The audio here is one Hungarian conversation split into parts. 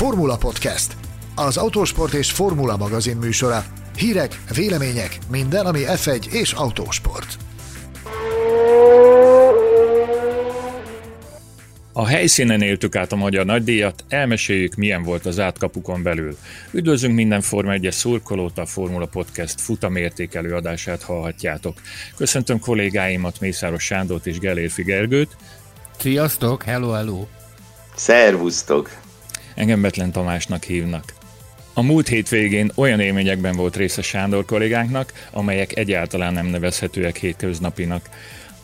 Formula Podcast, az autósport és formula magazin műsora. Hírek, vélemények, minden, ami F1 és autósport. A helyszínen éltük át a magyar nagydíjat, elmeséljük, milyen volt az átkapukon belül. Üdvözlünk minden Forma 1 szurkolót, a Formula Podcast futamértékelő adását hallhatjátok. Köszöntöm kollégáimat, Mészáros Sándort és Gelérfi Gergőt. Sziasztok, hello, hello! Szervusztok! Engem Betlen Tamásnak hívnak. A múlt hétvégén olyan élményekben volt része Sándor kollégánknak, amelyek egyáltalán nem nevezhetőek hétköznapinak.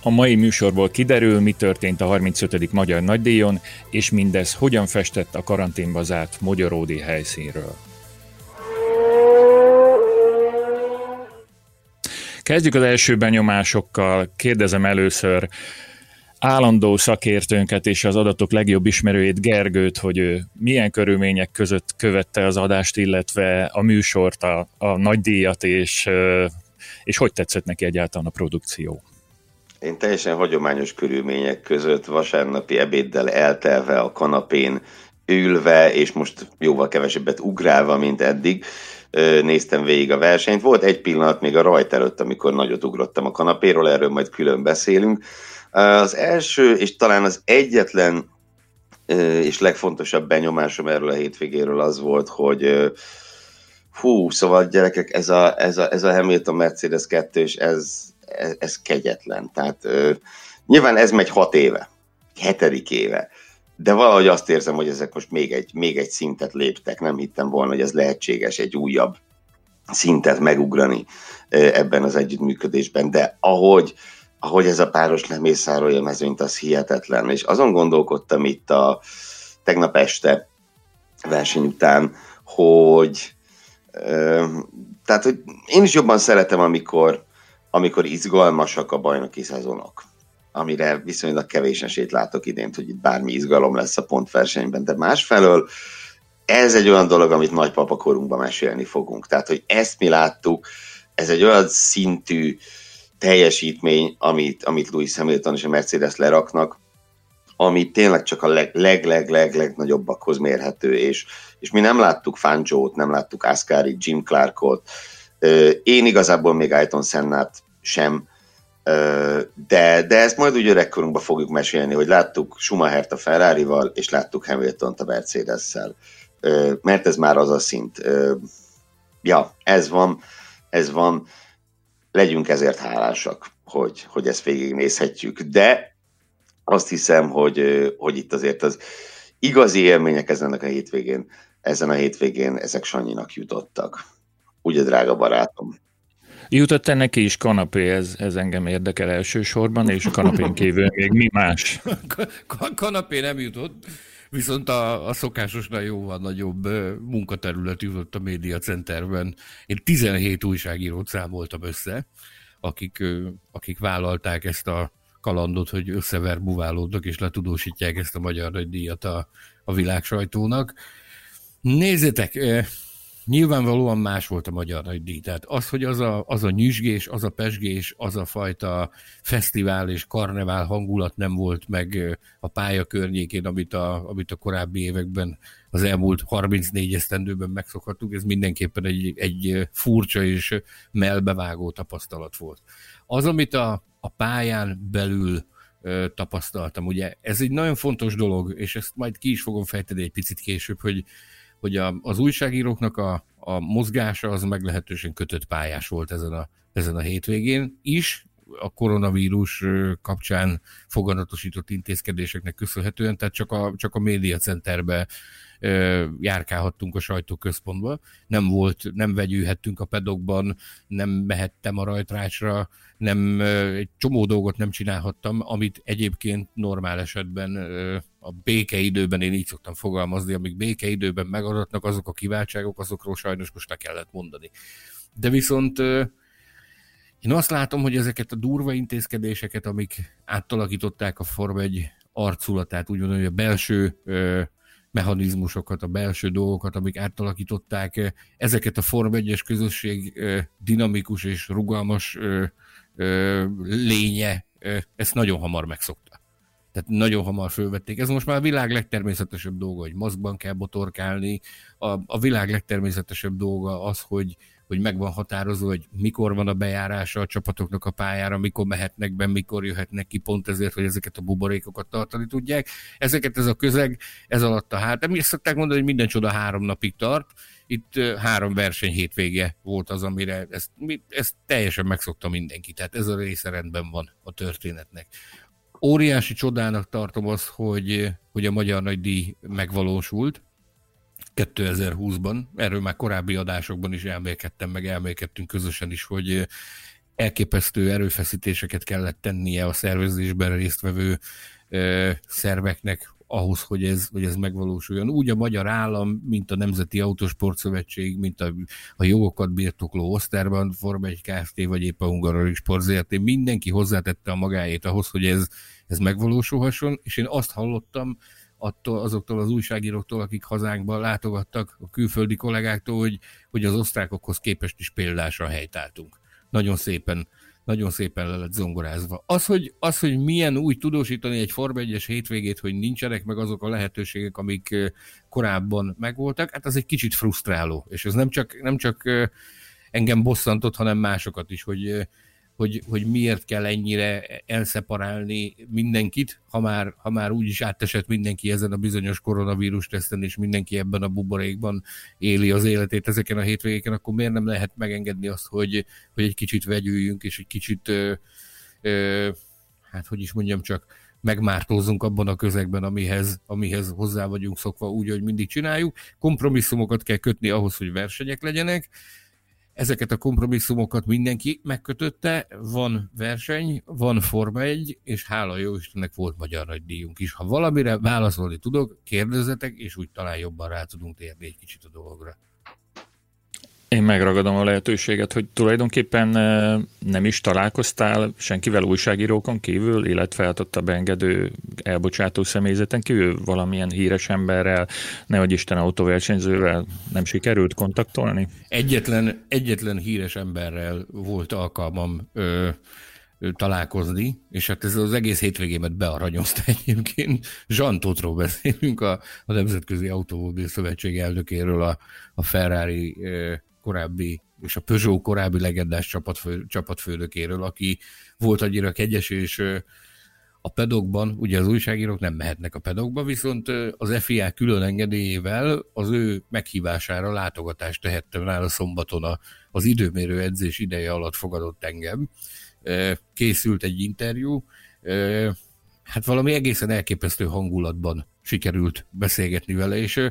A mai műsorból kiderül, mi történt a 35. Magyar Nagydíjon, és mindez hogyan festett a karanténba zárt Magyaródi helyszínről. Kezdjük az első benyomásokkal. Kérdezem először állandó szakértőnket és az adatok legjobb ismerőjét, Gergőt, hogy ő milyen körülmények között követte az adást, illetve a műsort, a, a nagydíjat, és, és hogy tetszett neki egyáltalán a produkció. Én teljesen hagyományos körülmények között vasárnapi ebéddel eltelve a kanapén ülve, és most jóval kevesebbet ugrálva, mint eddig, néztem végig a versenyt. Volt egy pillanat még a rajt előtt, amikor nagyot ugrottam a kanapéról, erről majd külön beszélünk. Az első, és talán az egyetlen és legfontosabb benyomásom erről a hétvégéről az volt, hogy hú, szóval gyerekek, ez a, ez a, ez a Hamilton Mercedes 2 és ez, ez, ez kegyetlen. Tehát uh, nyilván ez megy hat éve, hetedik éve, de valahogy azt érzem, hogy ezek most még egy, még egy szintet léptek. Nem hittem volna, hogy ez lehetséges egy újabb szintet megugrani ebben az együttműködésben, de ahogy, ahogy ez a páros lemészárolja mezőnyt, az hihetetlen. És azon gondolkodtam itt a tegnap este verseny után, hogy tehát, hogy én is jobban szeretem, amikor amikor izgalmasak a bajnoki szezonok, amire viszonylag kevés esélyt látok idén, hogy itt bármi izgalom lesz a pontversenyben, de másfelől ez egy olyan dolog, amit nagypapa korunkban mesélni fogunk. Tehát, hogy ezt mi láttuk, ez egy olyan szintű teljesítmény, amit, amit Louis Hamilton és a Mercedes leraknak, ami tényleg csak a leg, leg, leg, leg, legnagyobbakhoz mérhető, és, és mi nem láttuk Fangio-t, nem láttuk Ascari, Jim Clarkot, én igazából még Ayton Sennát sem, de, de ezt majd úgy öregkorunkban fogjuk mesélni, hogy láttuk Schumachert a Ferrari-val, és láttuk Hamilton-t a Mercedes-szel, mert ez már az a szint. Ja, ez van, ez van, legyünk ezért hálásak, hogy, hogy ezt végignézhetjük, de azt hiszem, hogy, hogy itt azért az igazi élmények ezen a hétvégén, ezen a hétvégén ezek Sanyinak jutottak. Ugye, drága barátom? Jutott ennek neki is kanapé, ez, ez engem érdekel elsősorban, és a kanapén kívül még mi más? kanapé nem jutott, viszont a, a szokásosnál jóval nagyobb munkaterület jutott a média centerben. Én 17 újságírót számoltam össze, akik, akik vállalták ezt a kalandot, hogy összeverbuválódnak és letudósítják ezt a magyar nagydíjat a, a világ sajtónak. Nézzétek, nyilvánvalóan más volt a magyar nagydíj. Tehát az, hogy az a, az a nyüzsgés, az a pesgés, az a fajta fesztivál és karnevál hangulat nem volt meg a pálya környékén, amit a, amit a korábbi években, az elmúlt 34 esztendőben megszokhattuk, ez mindenképpen egy, egy furcsa és melbevágó tapasztalat volt. Az, amit a, a pályán belül tapasztaltam. Ugye ez egy nagyon fontos dolog, és ezt majd ki is fogom fejteni egy picit később, hogy hogy a, az újságíróknak a, a mozgása az meglehetősen kötött pályás volt ezen a, ezen a hétvégén is, a koronavírus kapcsán foganatosított intézkedéseknek köszönhetően, tehát csak a, csak a médiacenterbe járkálhattunk a sajtóközpontba. Nem volt, nem vegyülhettünk a pedokban, nem mehettem a rajtrácsra, nem, egy csomó dolgot nem csinálhattam, amit egyébként normál esetben a békeidőben, én így szoktam fogalmazni, amik békeidőben megadatnak, azok a kiváltságok, azokról sajnos most le kellett mondani. De viszont én azt látom, hogy ezeket a durva intézkedéseket, amik átalakították a Form egy arculatát, úgy hogy a belső mechanizmusokat, a belső dolgokat, amik átalakították ezeket a Form 1-es közösség dinamikus és rugalmas lénye, ezt nagyon hamar megszokta. Tehát nagyon hamar fölvették. Ez most már a világ legtermészetesebb dolga, hogy maszkban kell botorkálni. A, a világ legtermészetesebb dolga az, hogy, hogy meg van határozva, hogy mikor van a bejárása a csapatoknak a pályára, mikor mehetnek be, mikor jöhetnek ki, pont ezért, hogy ezeket a buborékokat tartani tudják. Ezeket ez a közeg, ez alatt a hát. Mi szokták mondani, hogy minden csoda három napig tart. Itt három verseny hétvége volt az, amire ezt, ezt teljesen megszokta mindenki. Tehát ez a része rendben van a történetnek. Óriási csodának tartom az, hogy, hogy a Magyar Nagy Díj megvalósult, 2020-ban. Erről már korábbi adásokban is elmélkedtem, meg elmélkedtünk közösen is, hogy elképesztő erőfeszítéseket kellett tennie a szervezésben résztvevő szerveknek ahhoz, hogy ez, hogy ez megvalósuljon. Úgy a magyar állam, mint a Nemzeti Autósport Szövetség, mint a, a jogokat birtokló Oszterban, Forma 1 Kft. vagy épp a Hungaroring Sport mindenki hozzátette a magáét ahhoz, hogy ez, ez megvalósulhasson, és én azt hallottam, attól, azoktól az újságíróktól, akik hazánkban látogattak, a külföldi kollégáktól, hogy, hogy az osztrákokhoz képest is példásra helytáltunk. Nagyon szépen, nagyon szépen le lett zongorázva. Az, hogy, az, hogy milyen úgy tudósítani egy Forma 1 hétvégét, hogy nincsenek meg azok a lehetőségek, amik korábban megvoltak, hát az egy kicsit frusztráló. És ez nem csak, nem csak engem bosszantott, hanem másokat is, hogy hogy, hogy miért kell ennyire elszeparálni mindenkit, ha már, ha már úgy is átesett mindenki ezen a bizonyos koronavírus teszten, és mindenki ebben a buborékban éli az életét ezeken a hétvégéken, akkor miért nem lehet megengedni azt, hogy, hogy egy kicsit vegyüljünk, és egy kicsit, ö, ö, hát hogy is mondjam csak, megmártózzunk abban a közegben, amihez, amihez hozzá vagyunk szokva úgy, hogy mindig csináljuk. Kompromisszumokat kell kötni ahhoz, hogy versenyek legyenek, Ezeket a kompromisszumokat mindenki megkötötte, van verseny, van Forma 1, és hála jó Istennek volt magyar nagy díjunk is. Ha valamire válaszolni tudok, kérdezzetek, és úgy talán jobban rá tudunk térni egy kicsit a dologra. Én megragadom a lehetőséget, hogy tulajdonképpen nem is találkoztál senkivel újságírókon kívül, illetve hát ott a beengedő elbocsátó személyzeten kívül valamilyen híres emberrel, nehogy Isten autóversenyzővel nem sikerült kontaktolni? Egyetlen, egyetlen híres emberrel volt alkalmam ö, találkozni, és hát ez az egész hétvégémet bearanyozta egyébként. Zsantotról beszélünk, a, a Nemzetközi Autómobil Szövetség elnökéről, a, a Ferrari korábbi, és a Peugeot korábbi legendás csapatfő, csapatfőnökéről, aki volt annyira kegyes, és a pedokban, ugye az újságírók nem mehetnek a pedokba, viszont az FIA külön engedélyével az ő meghívására látogatást tehettem rá a szombaton az időmérő edzés ideje alatt fogadott engem. Készült egy interjú, hát valami egészen elképesztő hangulatban sikerült beszélgetni vele, és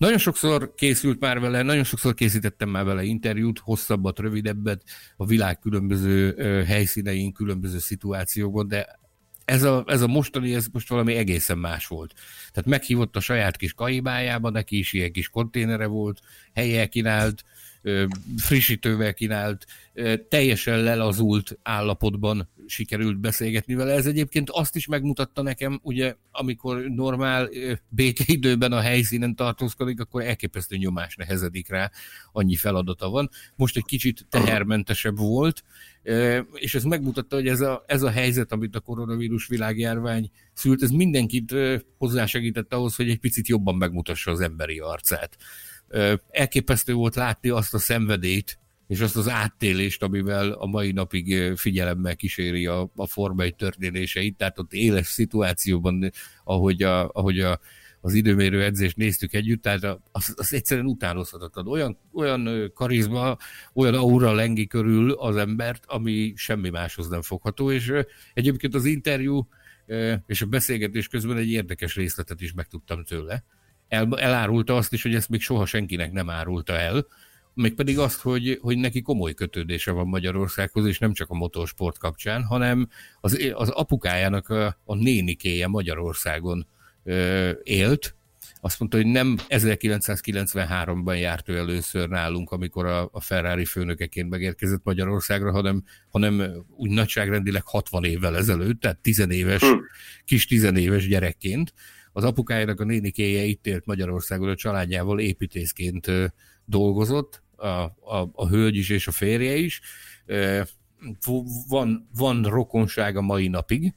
nagyon sokszor készült már vele, nagyon sokszor készítettem már vele interjút, hosszabbat, rövidebbet, a világ különböző helyszínein, különböző szituációkban, de ez a, ez a mostani, ez most valami egészen más volt. Tehát meghívott a saját kis kaibájába, neki is ilyen kis konténere volt, helyel kínált, frissítővel kínált, teljesen lelazult állapotban sikerült beszélgetni vele. Ez egyébként azt is megmutatta nekem, ugye, amikor normál békeidőben a helyszínen tartózkodik, akkor elképesztő nyomás nehezedik rá, annyi feladata van. Most egy kicsit tehermentesebb volt, és ez megmutatta, hogy ez a, ez a helyzet, amit a koronavírus világjárvány szült, ez mindenkit hozzásegített ahhoz, hogy egy picit jobban megmutassa az emberi arcát. Elképesztő volt látni azt a szenvedélyt, és azt az áttélést, amivel a mai napig figyelemmel kíséri a, a Forma 1 történéseit, tehát ott éles szituációban, ahogy, a, ahogy a, az időmérő edzést néztük együtt, tehát az, az egyszerűen utánozhatatlan. Olyan, olyan karizma, olyan aura lengi körül az embert, ami semmi máshoz nem fogható, és egyébként az interjú és a beszélgetés közben egy érdekes részletet is megtudtam tőle. El, elárulta azt is, hogy ezt még soha senkinek nem árulta el, mégpedig azt, hogy, hogy neki komoly kötődése van Magyarországhoz, és nem csak a motorsport kapcsán, hanem az, az apukájának a, a nénikéje Magyarországon ö, élt, azt mondta, hogy nem 1993-ban járt ő először nálunk, amikor a, a Ferrari főnökeként megérkezett Magyarországra, hanem, hanem úgy nagyságrendileg 60 évvel ezelőtt, tehát tizenéves, hm. kis tizenéves gyerekként. Az apukájának a nénikéje itt élt Magyarországon a családjával építészként dolgozott, a, a, a hölgy is és a férje is. Van, van rokonság a mai napig,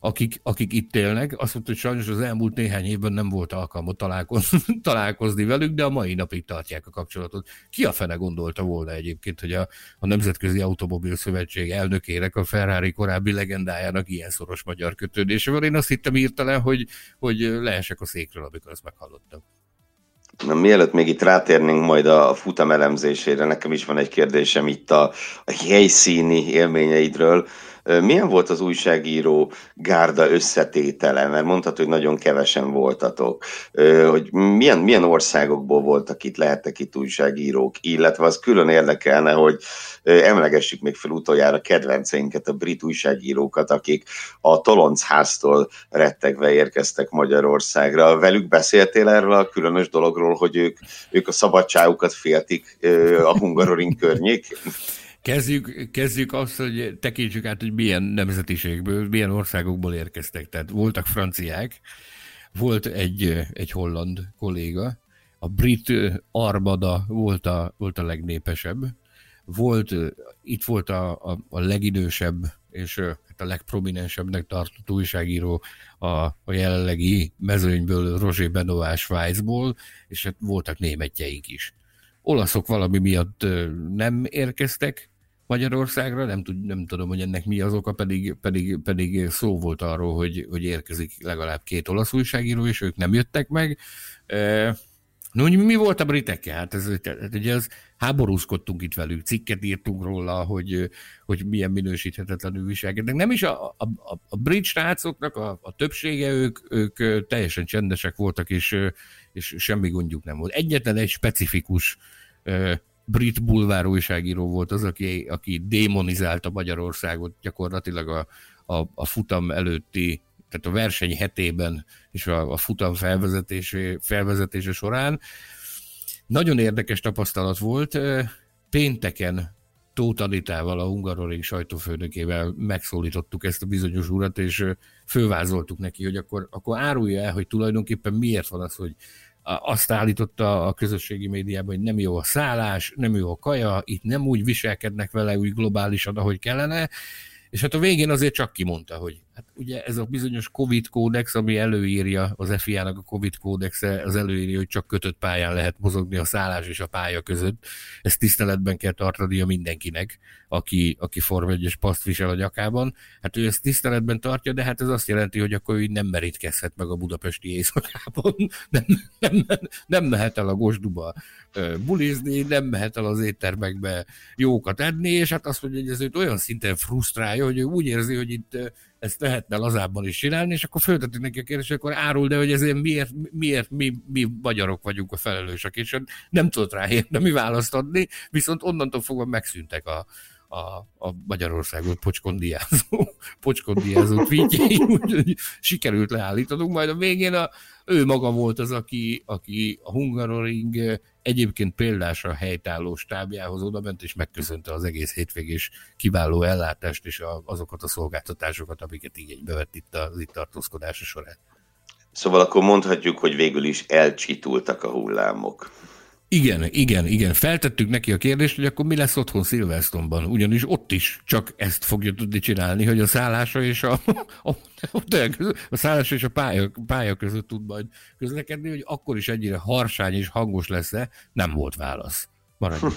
akik, akik itt élnek. Azt mondta, hogy sajnos az elmúlt néhány évben nem volt alkalma találkozni, találkozni velük, de a mai napig tartják a kapcsolatot. Ki a fene gondolta volna egyébként, hogy a, a Nemzetközi Automobil Szövetség elnökének, a Ferrari korábbi legendájának ilyen szoros magyar kötődése van. Én azt hittem írtelen, hogy, hogy leesek a székről, amikor azt meghallottam. Na, mielőtt még itt rátérnénk majd a futam elemzésére, nekem is van egy kérdésem itt a, a helyszíni élményeidről. Milyen volt az újságíró gárda összetétele? Mert mondhatod, hogy nagyon kevesen voltatok. Hogy milyen, milyen országokból voltak itt, lehettek itt újságírók, illetve az külön érdekelne, hogy emlegessük még fel utoljára kedvenceinket, a brit újságírókat, akik a Toloncháztól rettegve érkeztek Magyarországra. Velük beszéltél erről a különös dologról, hogy ők, ők a szabadságukat féltik a Hungaroring környékén? Kezdjük, kezdjük azt, hogy tekintsük át, hogy milyen nemzetiségből, milyen országokból érkeztek. Tehát voltak franciák, volt egy, egy holland kolléga, a brit armada volt a, volt a legnépesebb, volt, itt volt a, a, a legidősebb és hát a legprominensebbnek tartott újságíró a, a jelenlegi mezőnyből, Roger Benoit Svájcból, és hát voltak németjeink is. Olaszok valami miatt nem érkeztek, Magyarországra, nem, tud, nem tudom, hogy ennek mi az oka, pedig, pedig, pedig szó volt arról, hogy, hogy érkezik legalább két olasz újságíró, és ők nem jöttek meg. E, No, mi volt a britekkel? Hát ez, hát ugye az, háborúzkodtunk itt velük, cikket írtunk róla, hogy, hogy milyen minősíthetetlenül viselkednek. Nem is a, a, a, a brit srácoknak a, a többsége, ők, ők teljesen csendesek voltak, és, és semmi gondjuk nem volt. Egyetlen egy specifikus brit bulvár újságíró volt az, aki, aki démonizálta Magyarországot gyakorlatilag a, a, a futam előtti, tehát a verseny hetében és a, a futam felvezetése, felvezetése során. Nagyon érdekes tapasztalat volt. Pénteken Tóth Anitával, a Hungaroring sajtófőnökével megszólítottuk ezt a bizonyos urat, és fővázoltuk neki, hogy akkor, akkor árulja el, hogy tulajdonképpen miért van az, hogy azt állította a közösségi médiában, hogy nem jó a szállás, nem jó a kaja, itt nem úgy viselkednek vele úgy globálisan, ahogy kellene, és hát a végén azért csak kimondta, hogy hát ugye ez a bizonyos Covid kódex, ami előírja, az FIA-nak a Covid kódexe, az előírja, hogy csak kötött pályán lehet mozogni a szállás és a pálya között. Ezt tiszteletben kell tartania mindenkinek, aki, aki Form 1 paszt visel a nyakában. Hát ő ezt tiszteletben tartja, de hát ez azt jelenti, hogy akkor ő nem merítkezhet meg a budapesti éjszakában, nem, nem, nem mehet el a gosduba bulizni, nem mehet el az éttermekbe jókat enni, és hát azt mondja, hogy ez őt olyan szinten frusztrálja, hogy ő úgy érzi, hogy itt ezt lehetne lazábban is csinálni, és akkor föltetik neki a kérdést, akkor árul, de hogy ezért miért, miért mi, mi magyarok vagyunk a felelősek, és nem tudott rá mi választ adni, viszont onnantól fogva megszűntek a, a, a Magyarországot pocskondiázó, pocskondiázó tweetjei, úgyhogy sikerült leállítanunk, majd a végén a, ő maga volt az, aki, aki a Hungaroring egyébként példásra helytálló stábjához oda ment, és megköszönte az egész hétvégés kiváló ellátást és a, azokat a szolgáltatásokat, amiket így bevett itt az itt tartózkodása során. Szóval akkor mondhatjuk, hogy végül is elcsitultak a hullámok. Igen, igen, igen. Feltettük neki a kérdést, hogy akkor mi lesz otthon Szilvesztonban, ugyanis ott is csak ezt fogja tudni csinálni, hogy a szállása és a, a, a, szállása és a pálya, pálya között tud majd közlekedni, hogy akkor is ennyire harsány és hangos lesz-e, nem volt válasz. Maradjunk.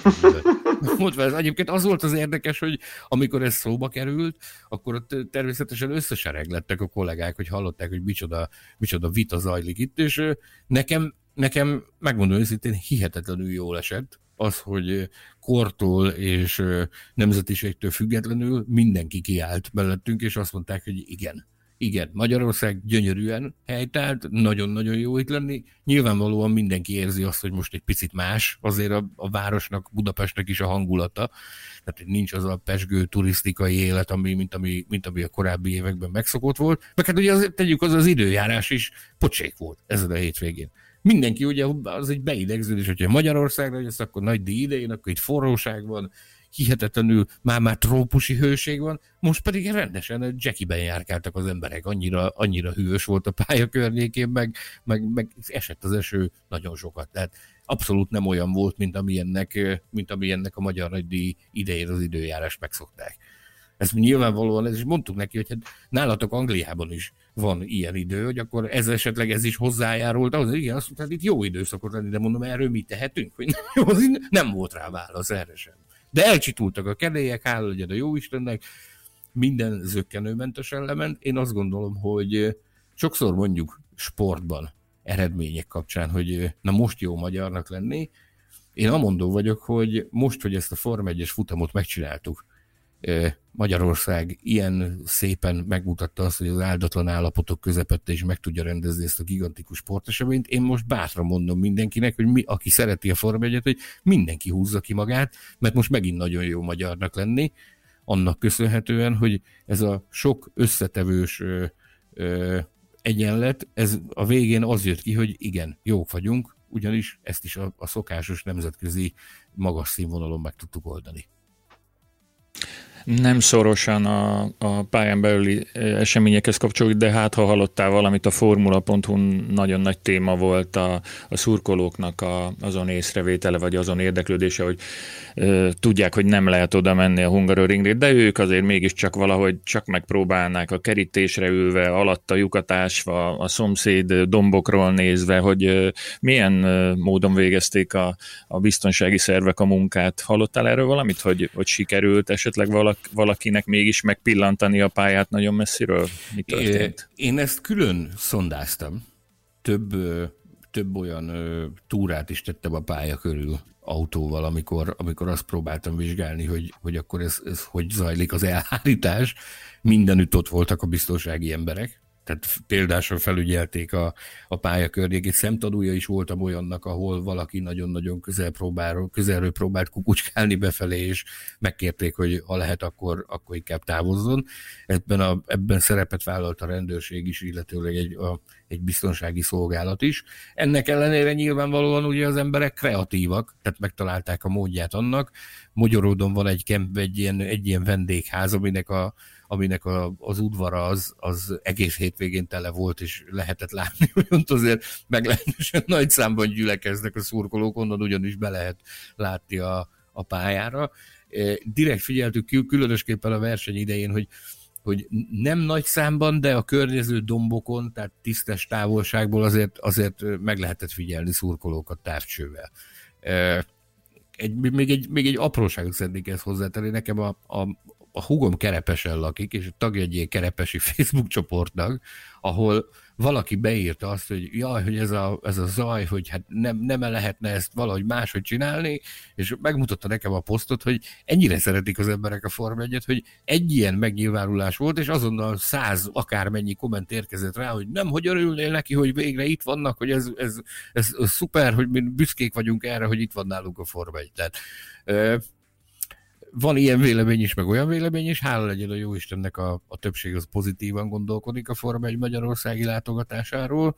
Mondva, ez egyébként az volt az érdekes, hogy amikor ez szóba került, akkor ott természetesen összesereg lettek a kollégák, hogy hallották, hogy micsoda, micsoda vita zajlik itt, és nekem nekem, megmondom őszintén, hihetetlenül jól esett az, hogy kortól és nemzetiségtől függetlenül mindenki kiállt mellettünk, és azt mondták, hogy igen, igen, Magyarország gyönyörűen helytált, nagyon-nagyon jó itt lenni. Nyilvánvalóan mindenki érzi azt, hogy most egy picit más azért a, a városnak, Budapestnek is a hangulata. Tehát nincs az a pesgő turisztikai élet, ami, mint, ami, mint ami a korábbi években megszokott volt. Meg hát ugye az, tegyük, az az időjárás is pocsék volt ezen a hétvégén mindenki ugye az egy beidegződés, hogyha Magyarországra jössz, akkor nagy díj idején, akkor itt forróság van, hihetetlenül már-már trópusi hőség van, most pedig rendesen Jackie-ben járkáltak az emberek, annyira, annyira hűvös volt a pálya környékén, meg, meg, meg esett az eső nagyon sokat. Tehát abszolút nem olyan volt, mint amilyennek, mint amilyennek a magyar nagydíj idején az időjárás megszokták. Ez nyilvánvalóan, ez is mondtuk neki, hogy hát nálatok Angliában is van ilyen idő, hogy akkor ez esetleg ez is hozzájárult ahhoz, igen, azt mondta, itt jó időszakot lenni, de mondom, erről mit tehetünk? Hogy nem volt rá válasz erre sem. De elcsitultak a kedélyek, hála legyen a jó Istennek, minden zöggenőmentesen lement. Én azt gondolom, hogy sokszor mondjuk sportban, eredmények kapcsán, hogy na most jó magyarnak lenni. Én amondó vagyok, hogy most, hogy ezt a Form 1-es futamot megcsináltuk, Magyarország ilyen szépen megmutatta azt, hogy az áldatlan állapotok közepette is meg tudja rendezni ezt a gigantikus sporteseményt. Én most bátran mondom mindenkinek, hogy mi, aki szereti a Form 1 hogy mindenki húzza ki magát, mert most megint nagyon jó magyarnak lenni, annak köszönhetően, hogy ez a sok összetevős ö, ö, egyenlet, ez a végén az jött ki, hogy igen, jók vagyunk, ugyanis ezt is a, a szokásos nemzetközi magas színvonalon meg tudtuk oldani nem szorosan a, a pályán belüli eseményekhez kapcsolódik, de hát ha hallottál valamit, a Formula.hu nagyon nagy téma volt a, a szurkolóknak a, azon észrevétele, vagy azon érdeklődése, hogy e, tudják, hogy nem lehet oda menni a Hungaroringre, de ők azért mégiscsak valahogy csak megpróbálnák a kerítésre ülve, alatta lyukatásva, a szomszéd dombokról nézve, hogy e, milyen módon végezték a, a biztonsági szervek a munkát. Hallottál erről valamit, hogy, hogy sikerült esetleg valaki valakinek mégis megpillantani a pályát nagyon messziről? Mi történt? Én ezt külön szondáztam. Több, több olyan túrát is tettem a pálya körül autóval, amikor, amikor azt próbáltam vizsgálni, hogy, hogy akkor ez, ez hogy zajlik az elhárítás. Mindenütt ott voltak a biztonsági emberek, tehát például felügyelték a, a pálya környékét. Szemtanúja is voltam olyannak, ahol valaki nagyon-nagyon közel próbál, közelről próbált kukucskálni befelé, és megkérték, hogy ha lehet, akkor, akkor inkább távozzon. Ebben, a, ebben szerepet vállalt a rendőrség is, illetőleg egy, a, egy biztonsági szolgálat is. Ennek ellenére nyilvánvalóan ugye az emberek kreatívak, tehát megtalálták a módját annak. Magyaródon van egy, kemp, egy, ilyen, egy ilyen vendégház, aminek a aminek a, az udvara az, az egész hétvégén tele volt, és lehetett látni, hogy ott azért meglehetősen nagy számban gyülekeznek a szurkolók, onnan ugyanis be lehet látni a, a pályára. E, direkt figyeltük különösképpen a verseny idején, hogy hogy nem nagy számban, de a környező dombokon, tehát tisztes távolságból azért, azért meg lehetett figyelni szurkolókat távcsővel. E, egy, még, egy, még egy apróságot szeretnék ezt hozzátenni. Nekem a, a, a hugom kerepesen lakik, és tagja egy ilyen kerepesi Facebook csoportnak, ahol valaki beírta azt, hogy jaj, hogy ez a, ez a zaj, hogy hát nem, nem lehetne ezt valahogy máshogy csinálni, és megmutatta nekem a posztot, hogy ennyire szeretik az emberek a Form 1 hogy egy ilyen megnyilvánulás volt, és azonnal száz akármennyi komment érkezett rá, hogy nem, hogy örülnél neki, hogy végre itt vannak, hogy ez, ez, ez, ez szuper, hogy mi büszkék vagyunk erre, hogy itt van nálunk a Form 1. Tehát, van ilyen vélemény is, meg olyan vélemény is, hála legyen a jó Istennek a, a többség az pozitívan gondolkodik a Forma egy magyarországi látogatásáról.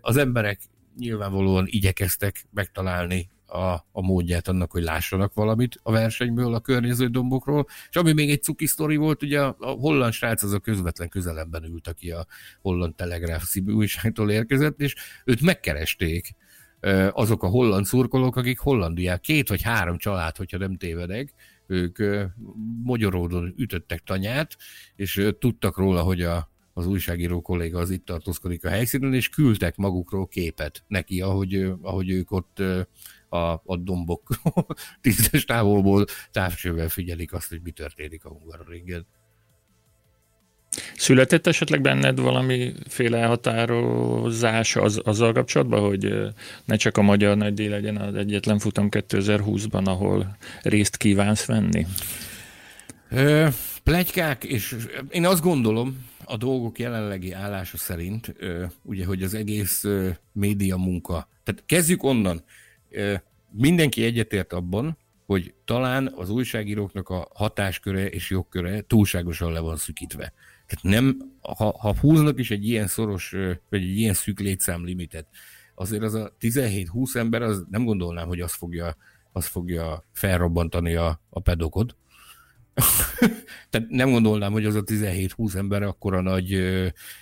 Az emberek nyilvánvalóan igyekeztek megtalálni a, a módját annak, hogy lássanak valamit a versenyből, a környező dombokról. És ami még egy cuki sztori volt, ugye a, a holland srác az a közvetlen közelemben ült, aki a holland telegráf újságtól érkezett, és őt megkeresték azok a holland szurkolók, akik Hollandiák, két vagy három család, hogyha nem tévedek, ők Magyaródon ütöttek tanyát, és tudtak róla, hogy a, az újságíró kolléga az itt tartózkodik a helyszínen, és küldtek magukról képet neki, ahogy, ahogy ők ott a, a dombok tízes távolból távcsővel figyelik azt, hogy mi történik a Hungaroringen. Született esetleg benned valamiféle elhatározás az, azzal kapcsolatban, hogy ne csak a Magyar Nagydíj legyen az egyetlen futam 2020-ban, ahol részt kívánsz venni? Ö, plegykák, és én azt gondolom, a dolgok jelenlegi állása szerint, ö, ugye, hogy az egész ö, média munka, tehát kezdjük onnan, ö, mindenki egyetért abban, hogy talán az újságíróknak a hatásköre és jogköre túlságosan le van szükítve. Tehát nem, ha, ha húznak is egy ilyen szoros, vagy egy ilyen szűk létszám limitet, azért az a 17-20 ember, az nem gondolnám, hogy az fogja, az fogja felrobbantani a, a pedokot. Tehát nem gondolnám, hogy az a 17-20 ember akkora nagy,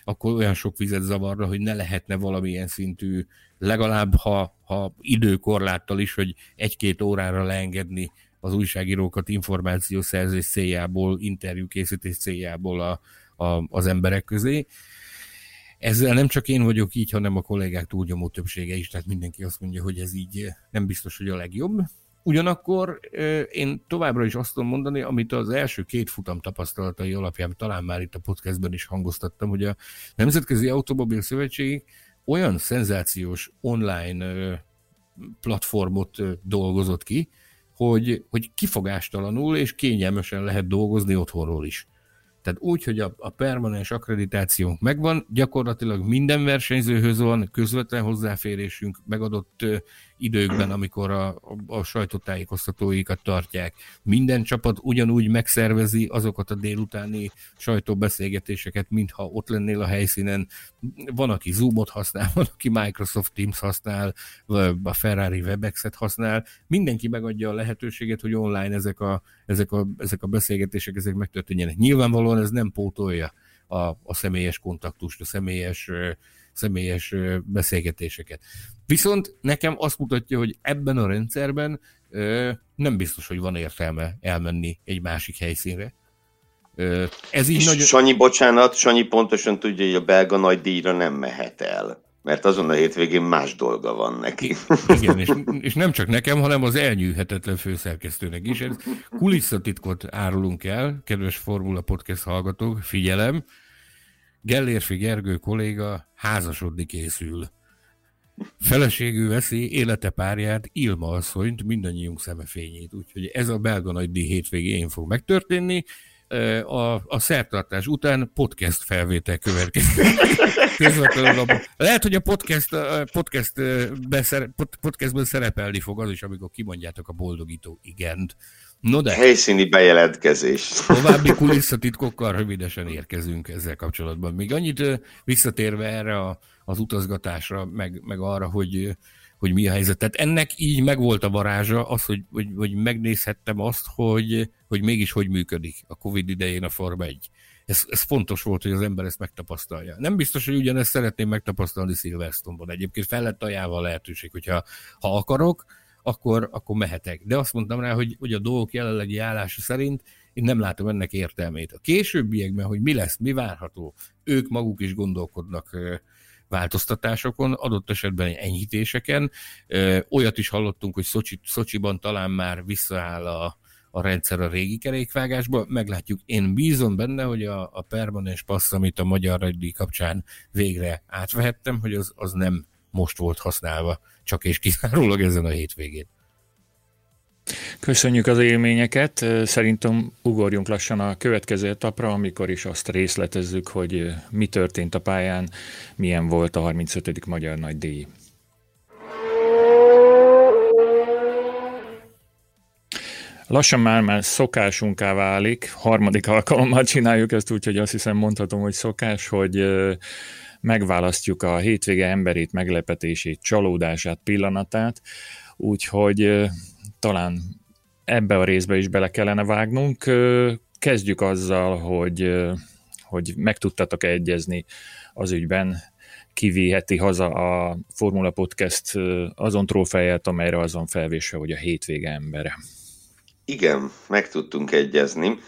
akkor olyan sok vizet zavarra, hogy ne lehetne valamilyen szintű, legalább ha, ha időkorláttal is, hogy egy-két órára leengedni az újságírókat információszerzés céljából, interjúkészítés céljából a, a, az emberek közé. Ezzel nem csak én vagyok így, hanem a kollégák túlnyomó többsége is, tehát mindenki azt mondja, hogy ez így nem biztos, hogy a legjobb. Ugyanakkor én továbbra is azt tudom mondani, amit az első két futam tapasztalatai alapján talán már itt a podcastben is hangoztattam, hogy a Nemzetközi Automobil Szövetség olyan szenzációs online platformot dolgozott ki, hogy, hogy kifogástalanul és kényelmesen lehet dolgozni otthonról is. Tehát úgy, hogy a, a permanens akkreditációnk megvan, gyakorlatilag minden versenyzőhöz van közvetlen hozzáférésünk, megadott időkben, amikor a, a, a sajtótájékoztatóikat tartják. Minden csapat ugyanúgy megszervezi azokat a délutáni sajtóbeszélgetéseket, mintha ott lennél a helyszínen. Van, aki Zoomot használ, van, aki Microsoft Teams használ, a Ferrari Webex-et használ. Mindenki megadja a lehetőséget, hogy online ezek a, ezek a, ezek a beszélgetések ezek megtörténjenek. Nyilvánvalóan ez nem pótolja a, a személyes kontaktust, a személyes személyes beszélgetéseket. Viszont nekem azt mutatja, hogy ebben a rendszerben nem biztos, hogy van értelme elmenni egy másik helyszínre. Ez így nagyon... Sanyi, bocsánat, Sanyi pontosan tudja, hogy a belga nagy díjra nem mehet el. Mert azon a hétvégén más dolga van neki. Igen, és, és nem csak nekem, hanem az elnyűhetetlen főszerkesztőnek is. Ez kulisszatitkot árulunk el, kedves Formula Podcast hallgatók, figyelem, Gellérfi Gergő kolléga házasodni készül. Feleségű veszi élete párját, Ilma asszonyt, mindannyiunk szemefényét. Úgyhogy ez a belga nagydíj hétvégén fog megtörténni. A, a szertartás után podcast felvétel következik. Lehet, hogy a podcast, a podcast beszer, podcastben szerepelni fog az is, amikor kimondjátok a boldogító igent. No de. Helyszíni bejelentkezés. További kulisszatitkokkal rövidesen érkezünk ezzel kapcsolatban. Még annyit visszatérve erre a, az utazgatásra, meg, meg arra, hogy, hogy mi a helyzet. Tehát ennek így megvolt a varázsa, az, hogy, hogy, hogy megnézhettem azt, hogy, hogy mégis hogy működik a Covid idején a Forma 1. Ez, ez fontos volt, hogy az ember ezt megtapasztalja. Nem biztos, hogy ugyanezt szeretném megtapasztalni Silverstone-ban. Egyébként fel lett ajánlva a lehetőség, hogyha ha akarok, akkor, akkor mehetek. De azt mondtam rá, hogy, hogy a dolgok jelenlegi állása szerint én nem látom ennek értelmét. A későbbiekben, hogy mi lesz, mi várható, ők maguk is gondolkodnak változtatásokon, adott esetben enyhítéseken. Olyat is hallottunk, hogy Szocsi, Szocsiban talán már visszaáll a, a rendszer a régi kerékvágásba. Meglátjuk. Én bízom benne, hogy a, a permanens passz, amit a Magyar Rajdi kapcsán végre átvehettem, hogy az, az nem most volt használva, csak és kizárólag ezen a hétvégén. Köszönjük az élményeket. Szerintem ugorjunk lassan a következő etapra, amikor is azt részletezzük, hogy mi történt a pályán, milyen volt a 35. Magyar Nagy Díj. Lassan már, már szokásunká válik, harmadik alkalommal csináljuk ezt, úgyhogy azt hiszem mondhatom, hogy szokás, hogy megválasztjuk a hétvége emberét, meglepetését, csalódását, pillanatát, úgyhogy talán ebbe a részbe is bele kellene vágnunk. Kezdjük azzal, hogy, hogy meg tudtatok egyezni az ügyben, kiviheti haza a Formula Podcast azon trófejet, amelyre azon felvésve, hogy a hétvége embere. Igen, meg tudtunk egyezni.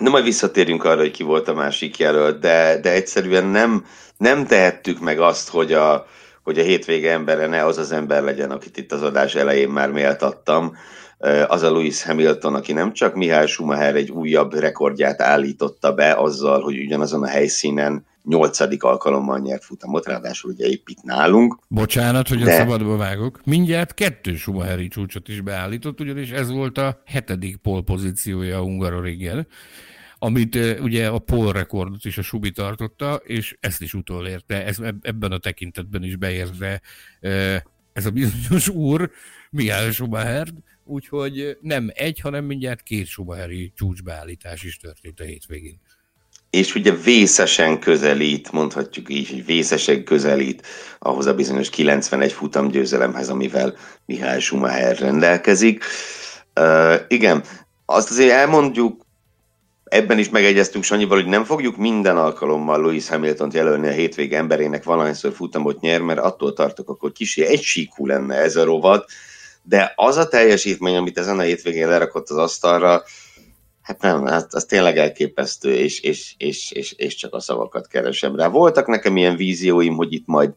Na majd visszatérünk arra, hogy ki volt a másik jelölt, de, de egyszerűen nem, nem tehettük meg azt, hogy a, hogy a hétvége embere ne az az ember legyen, akit itt az adás elején már méltattam. Az a Lewis Hamilton, aki nem csak Mihály Schumacher egy újabb rekordját állította be azzal, hogy ugyanazon a helyszínen nyolcadik alkalommal nyert futamot, ráadásul ugye épp itt nálunk. Bocsánat, hogy de... a szabadba vágok. Mindjárt kettő Schumacheri csúcsot is beállított, ugyanis ez volt a hetedik polpozíciója a Hungaroringen amit ugye a pol rekordot is a Subi tartotta, és ezt is utolérte, ez, ebben a tekintetben is beérte ez a bizonyos úr, Mihály Schumacher, úgyhogy nem egy, hanem mindjárt két Schumacheri csúcsbeállítás is történt a hétvégén. És ugye vészesen közelít, mondhatjuk így, hogy vészesen közelít ahhoz a bizonyos 91 futam győzelemhez, amivel Mihály Schumacher rendelkezik. Uh, igen, azt azért elmondjuk Ebben is megegyeztünk Sanyival, hogy nem fogjuk minden alkalommal Louis Hamilton-t jelölni a hétvég emberének valahányszor futamot nyer, mert attól tartok, akkor kicsi egysíkú lenne ez a rovat, de az a teljesítmény, amit ezen a hétvégén lerakott az asztalra, hát nem, hát az tényleg elképesztő, és, és, és, és, és csak a szavakat keresem rá. Voltak nekem ilyen vízióim, hogy itt majd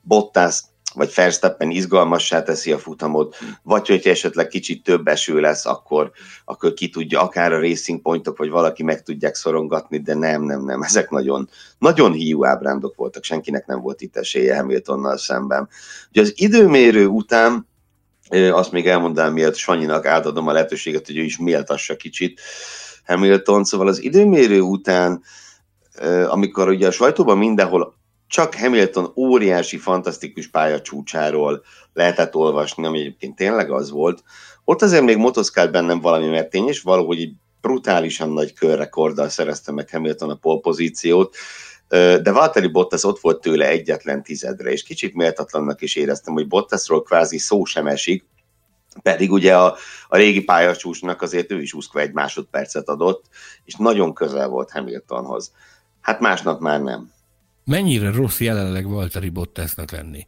Bottas vagy Verstappen izgalmassá teszi a futamot, vagy hogyha esetleg kicsit több eső lesz, akkor, akkor ki tudja, akár a Racing Pointok, vagy valaki meg tudják szorongatni, de nem, nem, nem, ezek nagyon, nagyon hiú ábrándok voltak, senkinek nem volt itt esélye Hamiltonnal szemben. Ugye az időmérő után azt még elmondanám, miatt Sanyinak átadom a lehetőséget, hogy ő is méltassa kicsit Hamilton, szóval az időmérő után, amikor ugye a sajtóban mindenhol csak Hamilton óriási, fantasztikus pályacsúcsáról lehetett olvasni, ami egyébként tényleg az volt. Ott azért még motoszkált bennem valami, mert tény, és valahogy egy brutálisan nagy körrekorddal szerezte meg Hamilton a polpozíciót, de Valtteri Bottas ott volt tőle egyetlen tizedre, és kicsit méltatlannak is éreztem, hogy Bottasról kvázi szó sem esik, pedig ugye a, a régi pályacsúcsnak azért ő is 21 másodpercet adott, és nagyon közel volt Hamiltonhoz. Hát másnap már nem mennyire rossz jelenleg Valtteri Bottasnak lenni.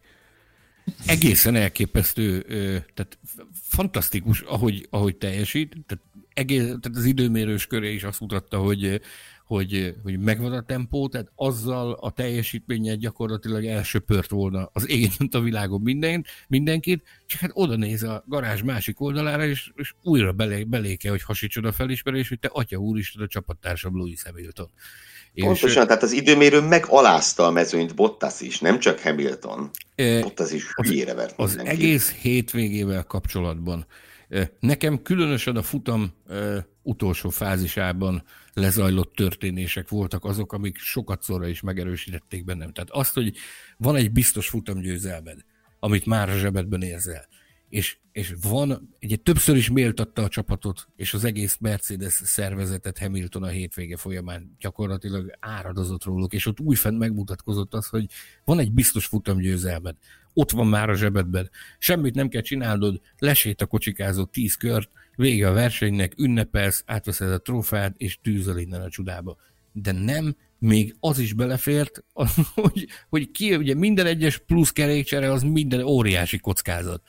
Egészen elképesztő, tehát fantasztikus, ahogy, ahogy teljesít, tehát, egész, tehát az időmérős köré is azt mutatta, hogy, hogy, hogy megvan a tempó, tehát azzal a teljesítménnyel gyakorlatilag elsöpört volna az égén a világon minden, mindenkit, csak hát oda néz a garázs másik oldalára, és, és újra belé, belé kell, hogy hasítsod a felismerés, hogy te atya úristen a csapattársam Louis Hamilton. Pontosan, és, tehát az időmérő megalázta a mezőnyt Bottas is, nem csak Hamilton. E, Bottas is hülyére vert Az mindenki. egész hétvégével kapcsolatban nekem különösen a futam e, utolsó fázisában lezajlott történések voltak azok, amik sokat szóra is megerősítették bennem. Tehát azt, hogy van egy biztos futamgyőzelmed, amit már a zsebedben érzel, és, és van, ugye többször is méltatta a csapatot, és az egész Mercedes szervezetet Hamilton a hétvége folyamán. Gyakorlatilag áradozott róluk, és ott újfent megmutatkozott az, hogy van egy biztos futamgyőzelmed, ott van már a zsebedben, semmit nem kell csinálnod, lesét a kocsikázó tíz kört, vége a versenynek, ünnepelsz, átveszed a trófát, és tűzöl innen a csudába. De nem, még az is belefért, hogy, hogy ki, ugye minden egyes plusz kerékcsere az minden óriási kockázat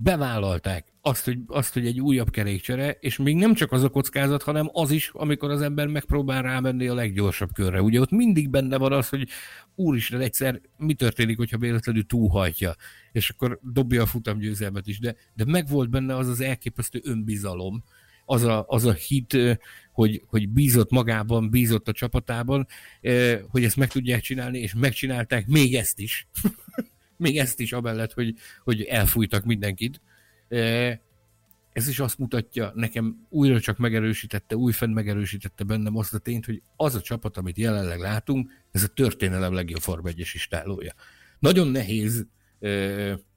bevállalták azt hogy, azt, hogy egy újabb kerékcsere, és még nem csak az a kockázat, hanem az is, amikor az ember megpróbál rámenni a leggyorsabb körre. Ugye ott mindig benne van az, hogy úristen, egyszer mi történik, hogyha véletlenül túlhajtja, és akkor dobja a futamgyőzelmet is, de, de megvolt benne az az elképesztő önbizalom, az a, az a hit, hogy, hogy bízott magában, bízott a csapatában, hogy ezt meg tudják csinálni, és megcsinálták még ezt is. még ezt is amellett, hogy, hogy elfújtak mindenkit. Ez is azt mutatja, nekem újra csak megerősítette, újfent megerősítette bennem azt a tényt, hogy az a csapat, amit jelenleg látunk, ez a történelem legjobb Form 1 istálója. Nagyon nehéz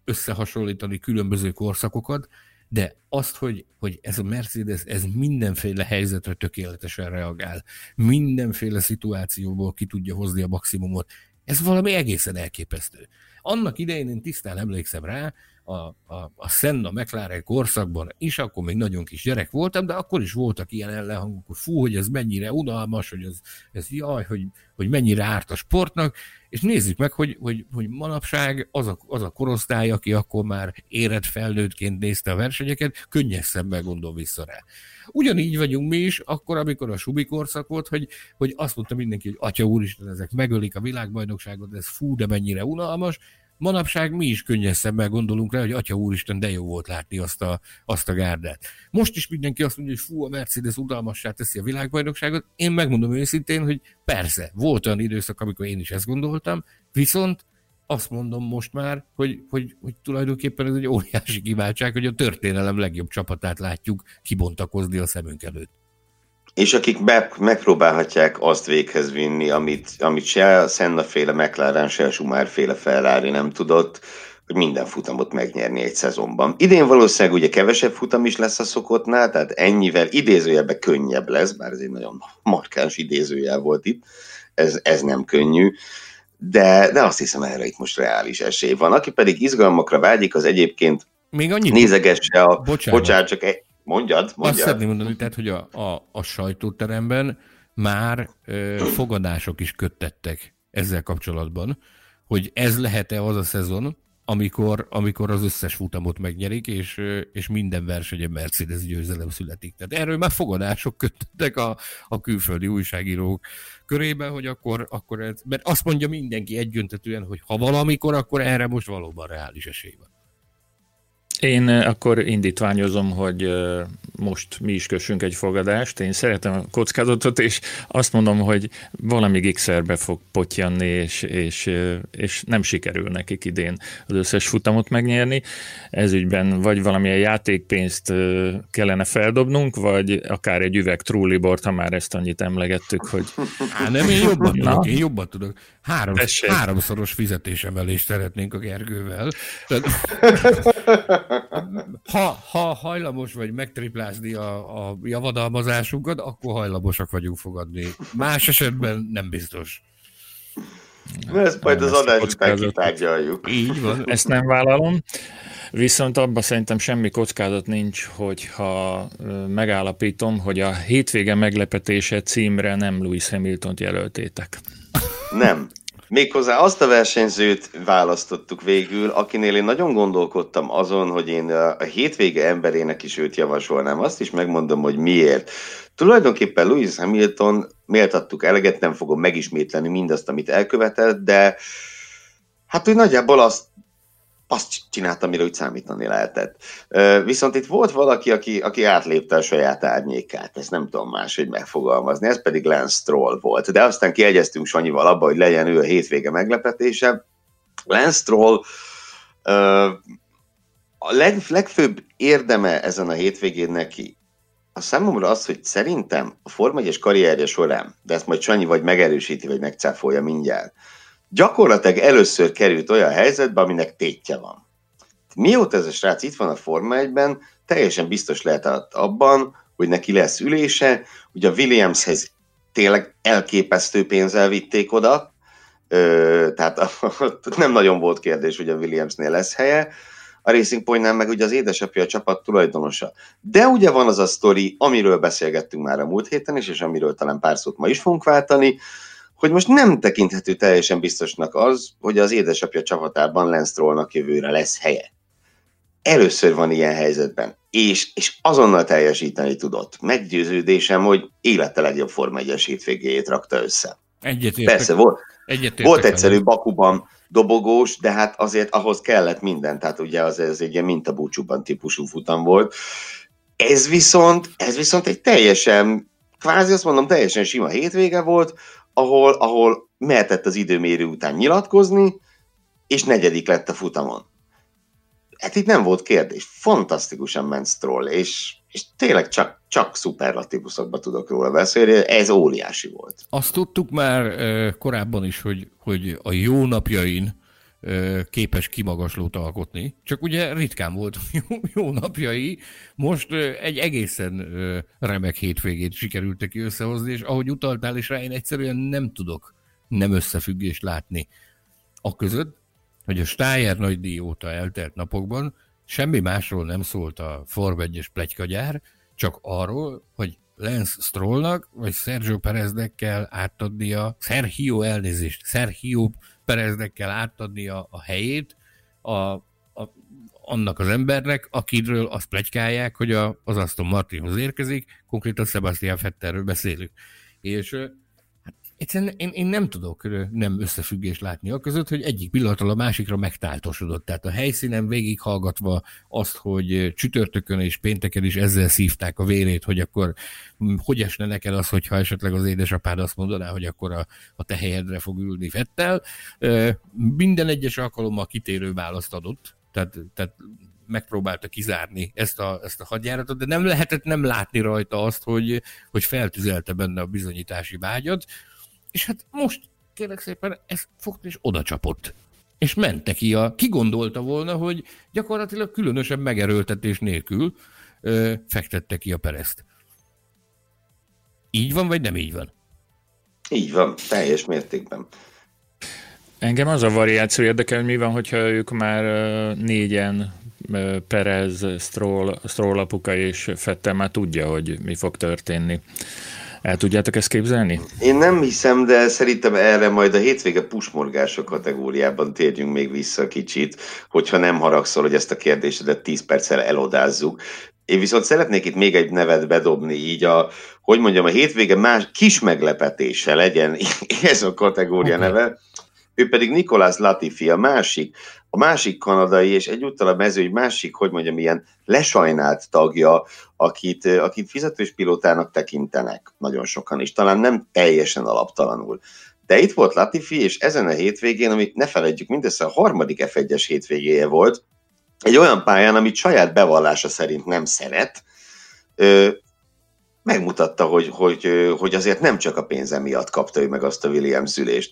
összehasonlítani különböző korszakokat, de azt, hogy, hogy ez a Mercedes, ez mindenféle helyzetre tökéletesen reagál, mindenféle szituációból ki tudja hozni a maximumot, ez valami egészen elképesztő. Annak idején én tisztán emlékszem rá, a, a, a Senna McLaren korszakban is, akkor még nagyon kis gyerek voltam, de akkor is voltak ilyen ellenhangok, hogy fú, hogy ez mennyire unalmas, hogy ez, ez jaj, hogy, hogy mennyire árt a sportnak, és nézzük meg, hogy, hogy, hogy manapság az a, az a korosztály, aki akkor már érett felnőttként nézte a versenyeket, könnyes szemmel gondol vissza rá. Ugyanígy vagyunk mi is, akkor, amikor a Subi korszak volt, hogy, hogy azt mondta mindenki, hogy atya úristen, ezek megölik a világbajnokságot, ez fú, de mennyire unalmas, manapság mi is könnyes szemmel gondolunk rá, hogy atya úristen, de jó volt látni azt a, azt a gárdát. Most is mindenki azt mondja, hogy fú, a Mercedes udalmassá teszi a világbajnokságot. Én megmondom őszintén, hogy persze, volt olyan időszak, amikor én is ezt gondoltam, viszont azt mondom most már, hogy, hogy, hogy tulajdonképpen ez egy óriási kiváltság, hogy a történelem legjobb csapatát látjuk kibontakozni a szemünk előtt. És akik be, megpróbálhatják azt véghez vinni, amit, amit se a Senna féle McLaren, se a Schumacher féle Ferrari nem tudott, hogy minden futamot megnyerni egy szezonban. Idén valószínűleg ugye kevesebb futam is lesz a szokottnál, tehát ennyivel idézőjelben könnyebb lesz, bár ez egy nagyon markáns idézőjel volt itt, ez, ez nem könnyű, de, de azt hiszem erre itt most reális esély van. Aki pedig izgalmakra vágyik, az egyébként még annyit, nézegesse a... Bocsánat, bocsánat csak egy, Mondjad, mondjad. Azt szeretném mondani, tehát, hogy a, a, a sajtóteremben már ö, fogadások is köttettek ezzel kapcsolatban, hogy ez lehet-e az a szezon, amikor, amikor az összes futamot megnyerik, és, és minden versenyen Mercedes győzelem születik. Tehát erről már fogadások kötöttek a, a külföldi újságírók körében, hogy akkor, akkor ez, mert azt mondja mindenki egyöntetően, hogy ha valamikor, akkor erre most valóban reális esély van. Én akkor indítványozom, hogy most mi is kössünk egy fogadást. Én szeretem a kockázatot, és azt mondom, hogy valami gigsszerbe fog potyanni, és, és, és nem sikerül nekik idén az összes futamot megnyerni. Ez ügyben vagy valamilyen játékpénzt kellene feldobnunk, vagy akár egy üveg trúlibort, ha már ezt annyit emlegettük, hogy... Há, nem, én jobban tudok, én jobban tudok. Három, háromszoros fizetésemelést szeretnénk a Gergővel. Tehát, ha, ha hajlamos vagy megtriplázni a, a javadalmazásunkat, akkor hajlamosak vagyunk fogadni. Más esetben nem biztos. Na, ezt majd az adás után kitárgyaljuk. Így van. Ezt nem vállalom. Viszont abban szerintem semmi kockázat nincs, hogyha megállapítom, hogy a hétvége meglepetése címre nem Louis Hamilton-t jelöltétek. Nem. Méghozzá azt a versenyzőt választottuk végül, akinél én nagyon gondolkodtam azon, hogy én a hétvége emberének is őt javasolnám. Azt is megmondom, hogy miért. Tulajdonképpen Louis Hamilton méltattuk eleget, nem fogom megismétleni mindazt, amit elkövetett, de hát úgy nagyjából azt azt csináltam, amire úgy számítani lehetett. Viszont itt volt valaki, aki, aki átlépte a saját árnyékát, ezt nem tudom máshogy megfogalmazni, ez pedig Lance Stroll volt. De aztán kiegyeztünk Sanyival abba, hogy legyen ő a hétvége meglepetése. Lance Stroll a leg, legfőbb érdeme ezen a hétvégén neki a számomra az, hogy szerintem a Forma 1 karrierje során, de ezt majd Sanyi vagy megerősíti, vagy megcáfolja mindjárt, gyakorlatilag először került olyan helyzetbe, aminek tétje van. Mióta ez a srác itt van a Forma 1-ben, teljesen biztos lehet abban, hogy neki lesz ülése, ugye a Williamshez tényleg elképesztő pénzzel vitték oda, ö, tehát nem nagyon volt kérdés, hogy a Williamsnél lesz helye, a Racing Point-nál meg ugye az édesapja a csapat tulajdonosa. De ugye van az a sztori, amiről beszélgettünk már a múlt héten is, és amiről talán pár szót ma is fogunk váltani, hogy most nem tekinthető teljesen biztosnak az, hogy az édesapja csapatában Lance Strollnak jövőre lesz helye. Először van ilyen helyzetben, és, és azonnal teljesíteni tudott. Meggyőződésem, hogy élete legjobb Forma 1-es hétvégéjét rakta össze. Egyetértek. Persze, volt, Egyetértek volt egyszerű Bakuban dobogós, de hát azért ahhoz kellett minden, tehát ugye az ez egy ilyen mintabúcsúban típusú futam volt. Ez viszont, ez viszont egy teljesen, kvázi azt mondom, teljesen sima hétvége volt, ahol, ahol mehetett az időmérő után nyilatkozni, és negyedik lett a futamon. Hát itt nem volt kérdés. Fantasztikusan ment Stroll, és, és tényleg csak, csak szuperlatívuszokba tudok róla beszélni, ez óriási volt. Azt tudtuk már korábban is, hogy, hogy a jó napjain képes kimagaslót alkotni, csak ugye ritkán volt jó, jó napjai, most egy egészen remek hétvégét sikerült ki összehozni, és ahogy utaltál is rá, én egyszerűen nem tudok nem összefüggést látni. A között, hogy a Steyer nagydíj óta eltelt napokban semmi másról nem szólt a Form 1-es plegykagyár, csak arról, hogy Lance Strollnak, vagy Sergio Pereznek kell átadnia, Sergio elnézést, Sergio Pereznek kell átadni a, a helyét a, a, annak az embernek, akiről azt plegykálják, hogy a, az Aston Martinhoz érkezik, konkrétan Sebastian Fetterről beszélünk. És egyszerűen én, én nem tudok nem összefüggést látni a között, hogy egyik pillanatról a másikra megtáltosodott. Tehát a helyszínen végighallgatva azt, hogy csütörtökön és pénteken is ezzel szívták a vérét, hogy akkor hm, hogy esne neked az, hogyha esetleg az édesapád azt mondaná, hogy akkor a, a te helyedre fog ülni Fettel. Minden egyes alkalommal kitérő választ adott, tehát, tehát megpróbálta kizárni ezt a, ezt a hadjáratot, de nem lehetett nem látni rajta azt, hogy, hogy feltüzelte benne a bizonyítási vágyat, és hát most kérlek szépen ez fogta és oda csapott. És mente ki a... Ki gondolta volna, hogy gyakorlatilag különösebb megerőltetés nélkül ö, fektette ki a pereszt. Így van, vagy nem így van? Így van, teljes mértékben. Engem az a variáció érdekel, hogy mi van, hogyha ők már négyen, Perez, Stroll, Stroll apuka és Fettel már tudja, hogy mi fog történni. El tudjátok ezt képzelni? Én nem hiszem, de szerintem erre majd a hétvége pusmorgása kategóriában térjünk még vissza kicsit, hogyha nem haragszol, hogy ezt a kérdésedet 10 perccel elodázzuk. Én viszont szeretnék itt még egy nevet bedobni, így a, hogy mondjam, a hétvége más kis meglepetése legyen ez a kategória okay. neve. Ő pedig Nikolás Latifi, a másik, a másik kanadai, és egyúttal a mező egy másik, hogy mondjam, ilyen lesajnált tagja, akit, akit fizetős pilótának tekintenek nagyon sokan, és talán nem teljesen alaptalanul. De itt volt Latifi, és ezen a hétvégén, amit ne felejtjük, mindössze a harmadik F1-es hétvégéje volt, egy olyan pályán, amit saját bevallása szerint nem szeret, megmutatta, hogy, hogy, hogy azért nem csak a pénze miatt kapta ő meg azt a Williams ülést.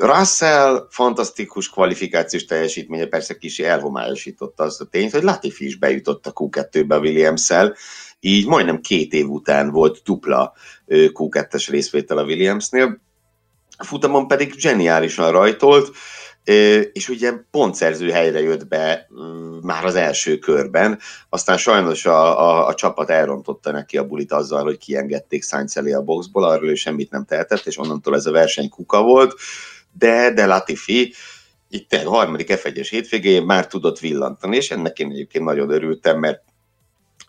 Russell fantasztikus kvalifikációs teljesítménye persze kicsi elhomályosította azt a tényt, hogy Latifi is bejutott a Q2-be a Williams-szel, így majdnem két év után volt dupla Q2-es részvétel a Williamsnél. A futamon pedig zseniálisan rajtolt, és ugye pontszerző helyre jött be már az első körben, aztán sajnos a, a, a csapat elrontotta neki a bulit azzal, hogy kiengedték Sainz elé a boxból, arról ő semmit nem tehetett, és onnantól ez a verseny kuka volt, de, de Latifi itt a harmadik F1-es hétvégén már tudott villantani, és ennek én egyébként nagyon örültem, mert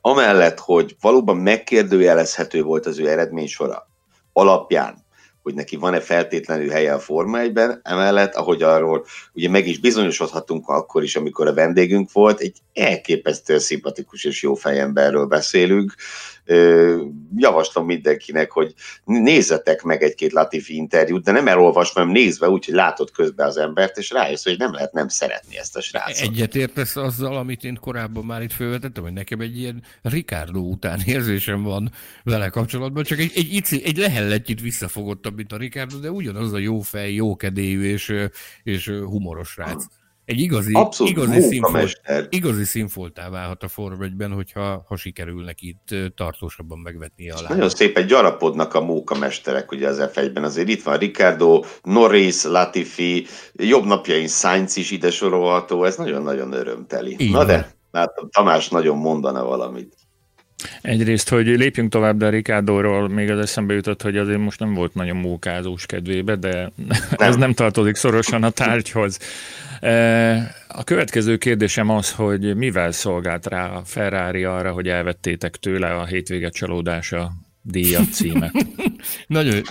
amellett, hogy valóban megkérdőjelezhető volt az ő eredménysora alapján, hogy neki van-e feltétlenül helye a Forma 1-ben, emellett, ahogy arról ugye meg is bizonyosodhatunk akkor is, amikor a vendégünk volt, egy elképesztően szimpatikus és jó fejemberről beszélünk, javaslom mindenkinek, hogy nézzetek meg egy-két Latifi interjút, de nem elolvasva, hanem nézve úgy, hogy látod közben az embert, és rájössz, hogy nem lehet nem szeretni ezt a srácot. Egyetértesz azzal, amit én korábban már itt felvetettem, hogy nekem egy ilyen Ricardo után érzésem van vele kapcsolatban, csak egy, egy, egy, egy lehelletjét visszafogottabb, mint a Ricardo, de ugyanaz a jó fej, jó kedélyű és, és humoros srác. Egy igazi, Abszolút igazi, színfolt, igazi színfoltá válhat a Form 1 hogyha ha sikerülnek itt tartósabban megvetni a Nagyon szépen gyarapodnak a mókamesterek ugye az F1-ben. Azért itt van Ricardo, Norris, Latifi, jobb napjain Sainz is ide sorolható, ez nagyon-nagyon örömteli. Így Na de, látom, Tamás nagyon mondana valamit. Egyrészt, hogy lépjünk tovább, de Ricardóról még az eszembe jutott, hogy azért most nem volt nagyon mókázós kedvébe, de nem. ez nem tartozik szorosan a tárgyhoz. A következő kérdésem az, hogy mivel szolgált rá a Ferrari arra, hogy elvettétek tőle a hétvége csalódása díjat címet. Nagyon.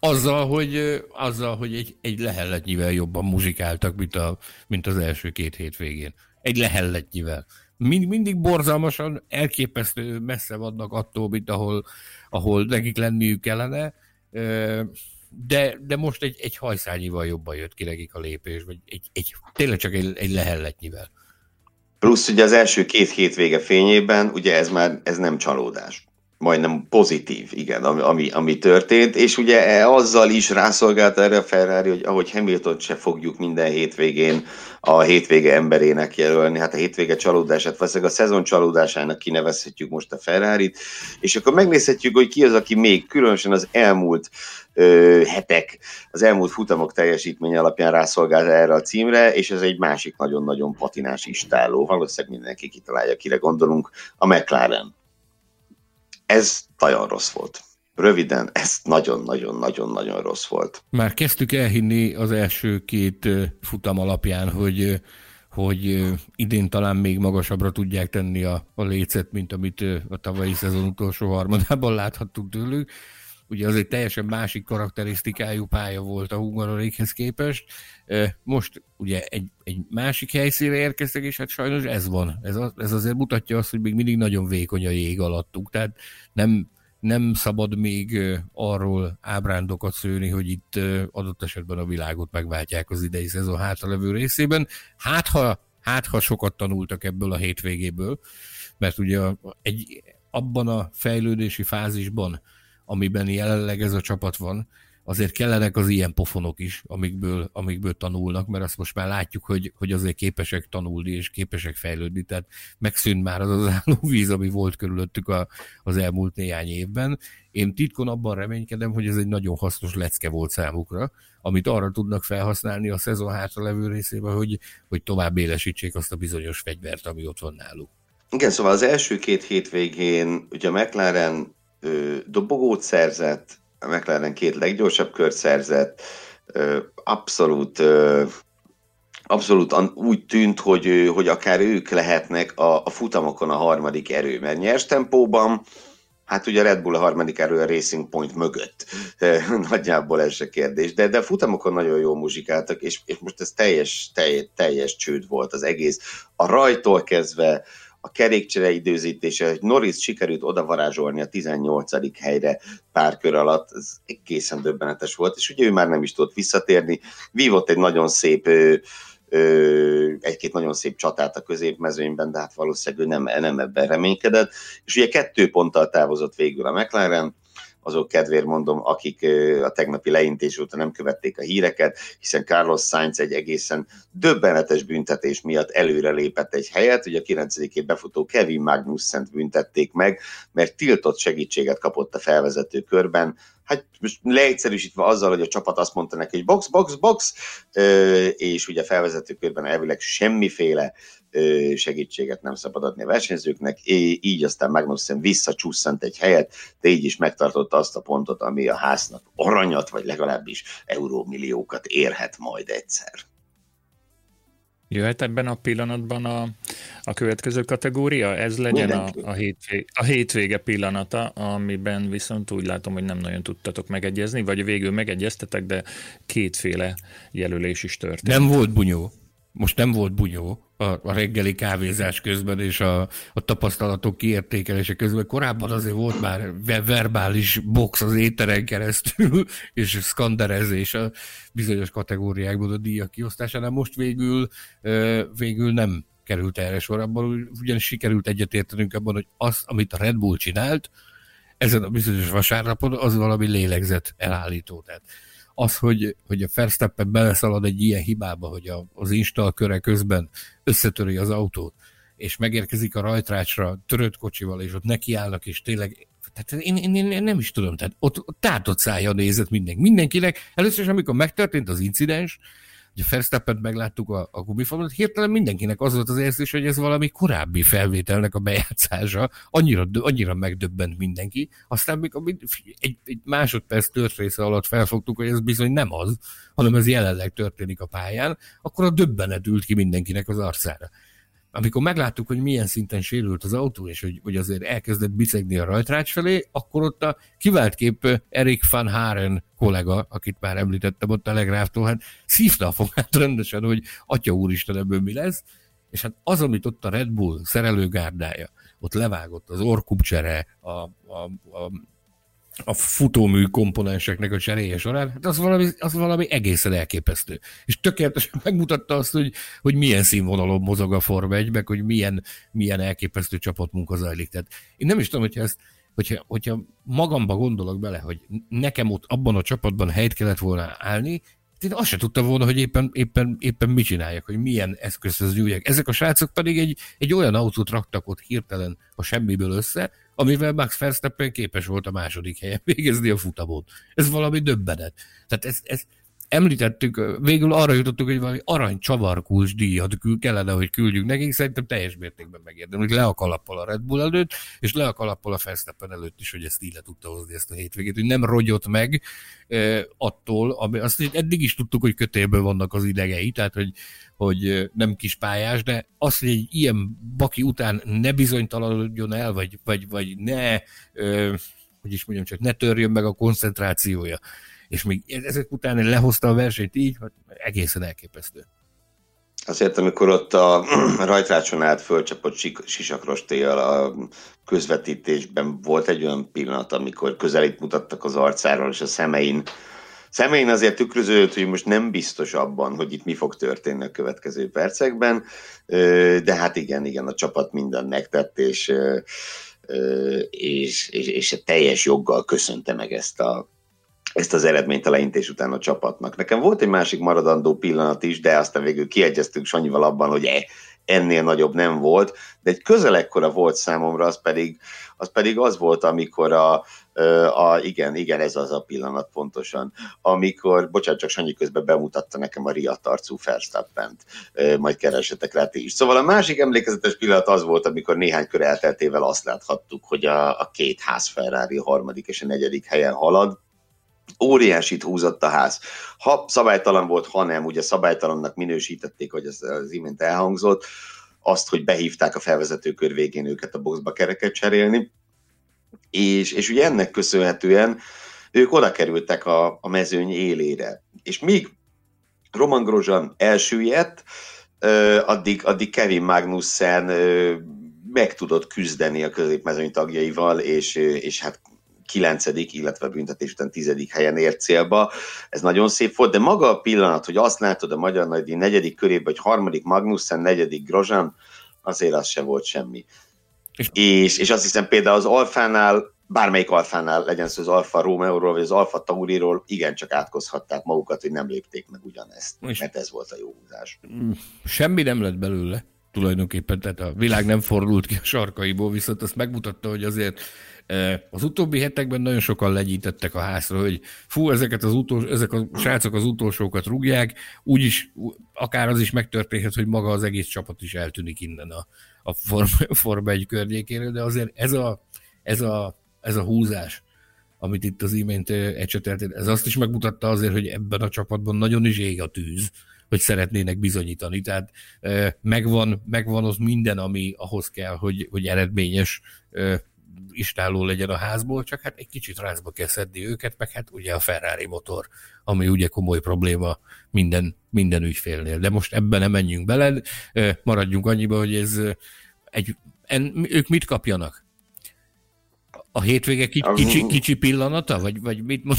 Azzal, hogy, azzal, hogy egy, egy lehelletnyivel jobban muzsikáltak, mint, a, mint az első két hétvégén. Egy lehelletnyivel mind, mindig borzalmasan, elképesztő messze vannak attól, mint ahol, ahol nekik lenniük kellene, de, de most egy, egy hajszányival jobban jött ki nekik a lépés, vagy egy, egy, tényleg csak egy, egy lehelletnyivel. Plusz ugye az első két hétvége fényében, ugye ez már ez nem csalódás majdnem pozitív, igen, ami, ami, ami történt, és ugye e, azzal is rászolgált erre a Ferrari, hogy ahogy Hamilton se fogjuk minden hétvégén a hétvége emberének jelölni, hát a hétvége csalódását, valószínűleg a szezon csalódásának kinevezhetjük most a Ferrari-t, és akkor megnézhetjük, hogy ki az, aki még különösen az elmúlt ö, hetek, az elmúlt futamok teljesítmény alapján rászolgált erre a címre, és ez egy másik nagyon-nagyon patinás istáló. Valószínűleg mindenki kitalálja, kire gondolunk, a McLaren ez nagyon rossz volt. Röviden, ez nagyon-nagyon-nagyon-nagyon rossz volt. Már kezdtük elhinni az első két futam alapján, hogy hogy idén talán még magasabbra tudják tenni a, a lécet, mint amit a tavalyi szezon utolsó harmadában láthattuk tőlük. Ugye az egy teljesen másik karakterisztikájú pálya volt a Hungarorékhez képest. Most ugye egy, egy másik helyszínre érkeztek, és hát sajnos ez van. Ez, az, ez azért mutatja azt, hogy még mindig nagyon vékony a jég alattuk. Tehát nem, nem szabad még arról ábrándokat szőni, hogy itt adott esetben a világot megváltják az idei szezon hátralevő részében. Hát ha, hát, ha sokat tanultak ebből a hétvégéből, mert ugye egy, abban a fejlődési fázisban, amiben jelenleg ez a csapat van, azért kellenek az ilyen pofonok is, amikből, amikből tanulnak, mert azt most már látjuk, hogy, hogy azért képesek tanulni és képesek fejlődni, tehát megszűnt már az az víz, ami volt körülöttük a, az elmúlt néhány évben. Én titkon abban reménykedem, hogy ez egy nagyon hasznos lecke volt számukra, amit arra tudnak felhasználni a szezon hátra levő részében, hogy, hogy tovább élesítsék azt a bizonyos fegyvert, ami ott van náluk. Igen, szóval az első két hétvégén ugye a McLaren dobogót szerzett, a McLaren két leggyorsabb kört szerzett, abszolút abszolút úgy tűnt, hogy, hogy akár ők lehetnek a, a futamokon a harmadik erő, mert nyers tempóban, hát ugye a Red Bull a harmadik erő a Racing Point mögött, nagyjából ez se kérdés, de, de a futamokon nagyon jól muzsikáltak, és, és most ez teljes, teljes, teljes csőd volt az egész, a rajtól kezdve, a kerékcsere időzítése, hogy Norris sikerült odavarázsolni a 18. helyre pár kör alatt, ez egészen döbbenetes volt, és ugye ő már nem is tudott visszatérni, vívott egy nagyon szép egy-két nagyon szép csatát a középmezőnyben, de hát valószínűleg ő nem, nem ebben reménykedett. És ugye kettő ponttal távozott végül a McLaren, azok kedvéért mondom, akik a tegnapi leintés óta nem követték a híreket, hiszen Carlos Sainz egy egészen döbbenetes büntetés miatt előre lépett egy helyet, ugye a 9 befutó Kevin Magnussen büntették meg, mert tiltott segítséget kapott a felvezető körben, hát most leegyszerűsítve azzal, hogy a csapat azt mondta neki, hogy box, box, box, és ugye felvezető körben elvileg semmiféle segítséget nem szabad adni a versenyzőknek, így aztán Magnussen visszacsúszant egy helyet, de így is megtartotta azt a pontot, ami a háznak aranyat, vagy legalábbis eurómilliókat érhet majd egyszer. Jöhet ebben a pillanatban a, a következő kategória? Ez legyen a, a, hétvége, a hétvége pillanata, amiben viszont úgy látom, hogy nem nagyon tudtatok megegyezni, vagy végül megegyeztetek, de kétféle jelölés is történt. Nem volt bunyó most nem volt bunyó a, a reggeli kávézás közben és a, a tapasztalatok kiértékelése közben. Korábban azért volt már verbális box az éteren keresztül, és szkanderezés a bizonyos kategóriákban a díjak kiosztásánál. Most végül, végül nem került erre sor. Abban ugyanis sikerült egyetértenünk abban, hogy az, amit a Red Bull csinált, ezen a bizonyos vasárnapon, az valami lélegzet elállító. Tehát az, hogy, hogy a Verstappen beleszalad egy ilyen hibába, hogy a, az install köre közben összetöri az autót, és megérkezik a rajtrácsra törött kocsival, és ott nekiállnak, és tényleg tehát én, én, én, nem is tudom, tehát ott, ott tátott szája nézett mindenki. Mindenkinek, először is, amikor megtörtént az incidens, Ugye verstappen megláttuk a, a gumifalon, hirtelen mindenkinek az volt az érzés, hogy ez valami korábbi felvételnek a bejátszása, annyira, annyira megdöbbent mindenki, aztán még egy, egy másodperc tört része alatt felfogtuk, hogy ez bizony nem az, hanem ez jelenleg történik a pályán, akkor a döbbenet ült ki mindenkinek az arcára amikor megláttuk, hogy milyen szinten sérült az autó, és hogy, hogy azért elkezdett bicegni a rajtrács felé, akkor ott a kivált kép Erik van Haren kollega, akit már említettem ott a legráftól, hát szívta a fogát rendesen, hogy atya úristen ebből mi lesz, és hát az, amit ott a Red Bull szerelőgárdája, ott levágott az orkupcsere, a, a, a a futómű komponenseknek a cseréje során, hát az valami, az valami egészen elképesztő. És tökéletesen megmutatta azt, hogy, hogy milyen színvonalon mozog a Forma 1, meg hogy milyen, milyen elképesztő csapatmunka zajlik. Tehát én nem is tudom, hogyha ezt hogyha, hogyha magamba gondolok bele, hogy nekem ott abban a csapatban helyt kellett volna állni, én azt sem tudtam volna, hogy éppen, éppen, éppen mit csináljak, hogy milyen eszközhöz nyúljak. Ezek a srácok pedig egy, egy olyan autót raktak ott hirtelen a semmiből össze, amivel Max Verstappen képes volt a második helyen végezni a futamot. Ez valami döbbenet. Tehát ez, ez, említettük, végül arra jutottuk, hogy valami arany csavarkulcs díjat kellene, hogy küldjük nekik, szerintem teljes mértékben hogy Le a kalappal a Red Bull előtt, és le a kalappal a Verstappen előtt is, hogy ezt így le tudta hozni ezt a hétvégét, hogy nem rogyott meg eh, attól, ami azt eddig is tudtuk, hogy kötélből vannak az idegei, tehát hogy, hogy nem kis pályás, de az, hogy egy ilyen baki után ne bizonytalanodjon el, vagy, vagy, vagy ne, eh, hogy is mondjam, csak ne törjön meg a koncentrációja és még ezek után lehozta a versenyt így, hogy egészen elképesztő. Azért, amikor ott a rajtrácson át fölcsapott sisakrostéjjal a közvetítésben volt egy olyan pillanat, amikor közelít mutattak az arcáról, és a szemein szemein azért tükröződött, hogy most nem biztos abban, hogy itt mi fog történni a következő percekben, de hát igen, igen, a csapat minden megtett, és, és, és, és teljes joggal köszönte meg ezt a, ezt az eredményt a leintés után a csapatnak. Nekem volt egy másik maradandó pillanat is, de aztán végül kiegyeztünk Sanyival abban, hogy e, ennél nagyobb nem volt, de egy közel ekkora volt számomra, az pedig az, pedig az volt, amikor a A, igen, igen, ez az a pillanat pontosan, amikor, bocsánat, csak Sanyi közben bemutatta nekem a riadt arcú majd keresetek rá is. Szóval a másik emlékezetes pillanat az volt, amikor néhány kör elteltével azt láthattuk, hogy a, a két ház Ferrari a harmadik és a negyedik helyen halad, óriásit húzott a ház. Ha szabálytalan volt, ha nem, ugye szabálytalannak minősítették, hogy ez az imént elhangzott, azt, hogy behívták a felvezető kör végén őket a boxba kereket cserélni, és, és ugye ennek köszönhetően ők oda kerültek a, a mezőny élére. És míg Roman Grosjean elsüllyedt, addig, addig Kevin Magnussen meg tudott küzdeni a középmezőny tagjaival, és, és hát kilencedik, illetve büntetés után tizedik helyen ért célba. Ez nagyon szép volt, de maga a pillanat, hogy azt látod a Magyar Nagydíj negyedik körében, hogy harmadik Magnussen, negyedik Grozsán, azért az se volt semmi. És, és, és azt hiszem például az Alfánál, bármelyik Alfánál legyen szó az Alfa Romeo-ról, vagy az Alfa Tauriról, igencsak átkozhatták magukat, hogy nem lépték meg ugyanezt, és mert ez volt a jó húzás. Semmi nem lett belőle tulajdonképpen, tehát a világ nem fordult ki a sarkaiból, viszont azt megmutatta, hogy azért az utóbbi hetekben nagyon sokan legyítettek a házra, hogy fú, ezeket az utolsó, ezek a srácok az utolsókat rúgják, úgyis akár az is megtörténhet, hogy maga az egész csapat is eltűnik innen a, a Forma, Forma 1 környékéről, de azért ez a, ez a, ez a húzás, amit itt az imént ecsetelt, ez azt is megmutatta azért, hogy ebben a csapatban nagyon is ég a tűz, hogy szeretnének bizonyítani. Tehát megvan, megvan az minden, ami ahhoz kell, hogy, hogy eredményes istáló legyen a házból, csak hát egy kicsit rázba kell szedni őket, meg hát ugye a Ferrari motor, ami ugye komoly probléma minden, minden ügyfélnél. De most ebben nem menjünk bele, maradjunk annyiba, hogy ez egy, en, ők mit kapjanak? A hétvége kicsi, kicsi, kicsi pillanata, vagy, vagy mit mond?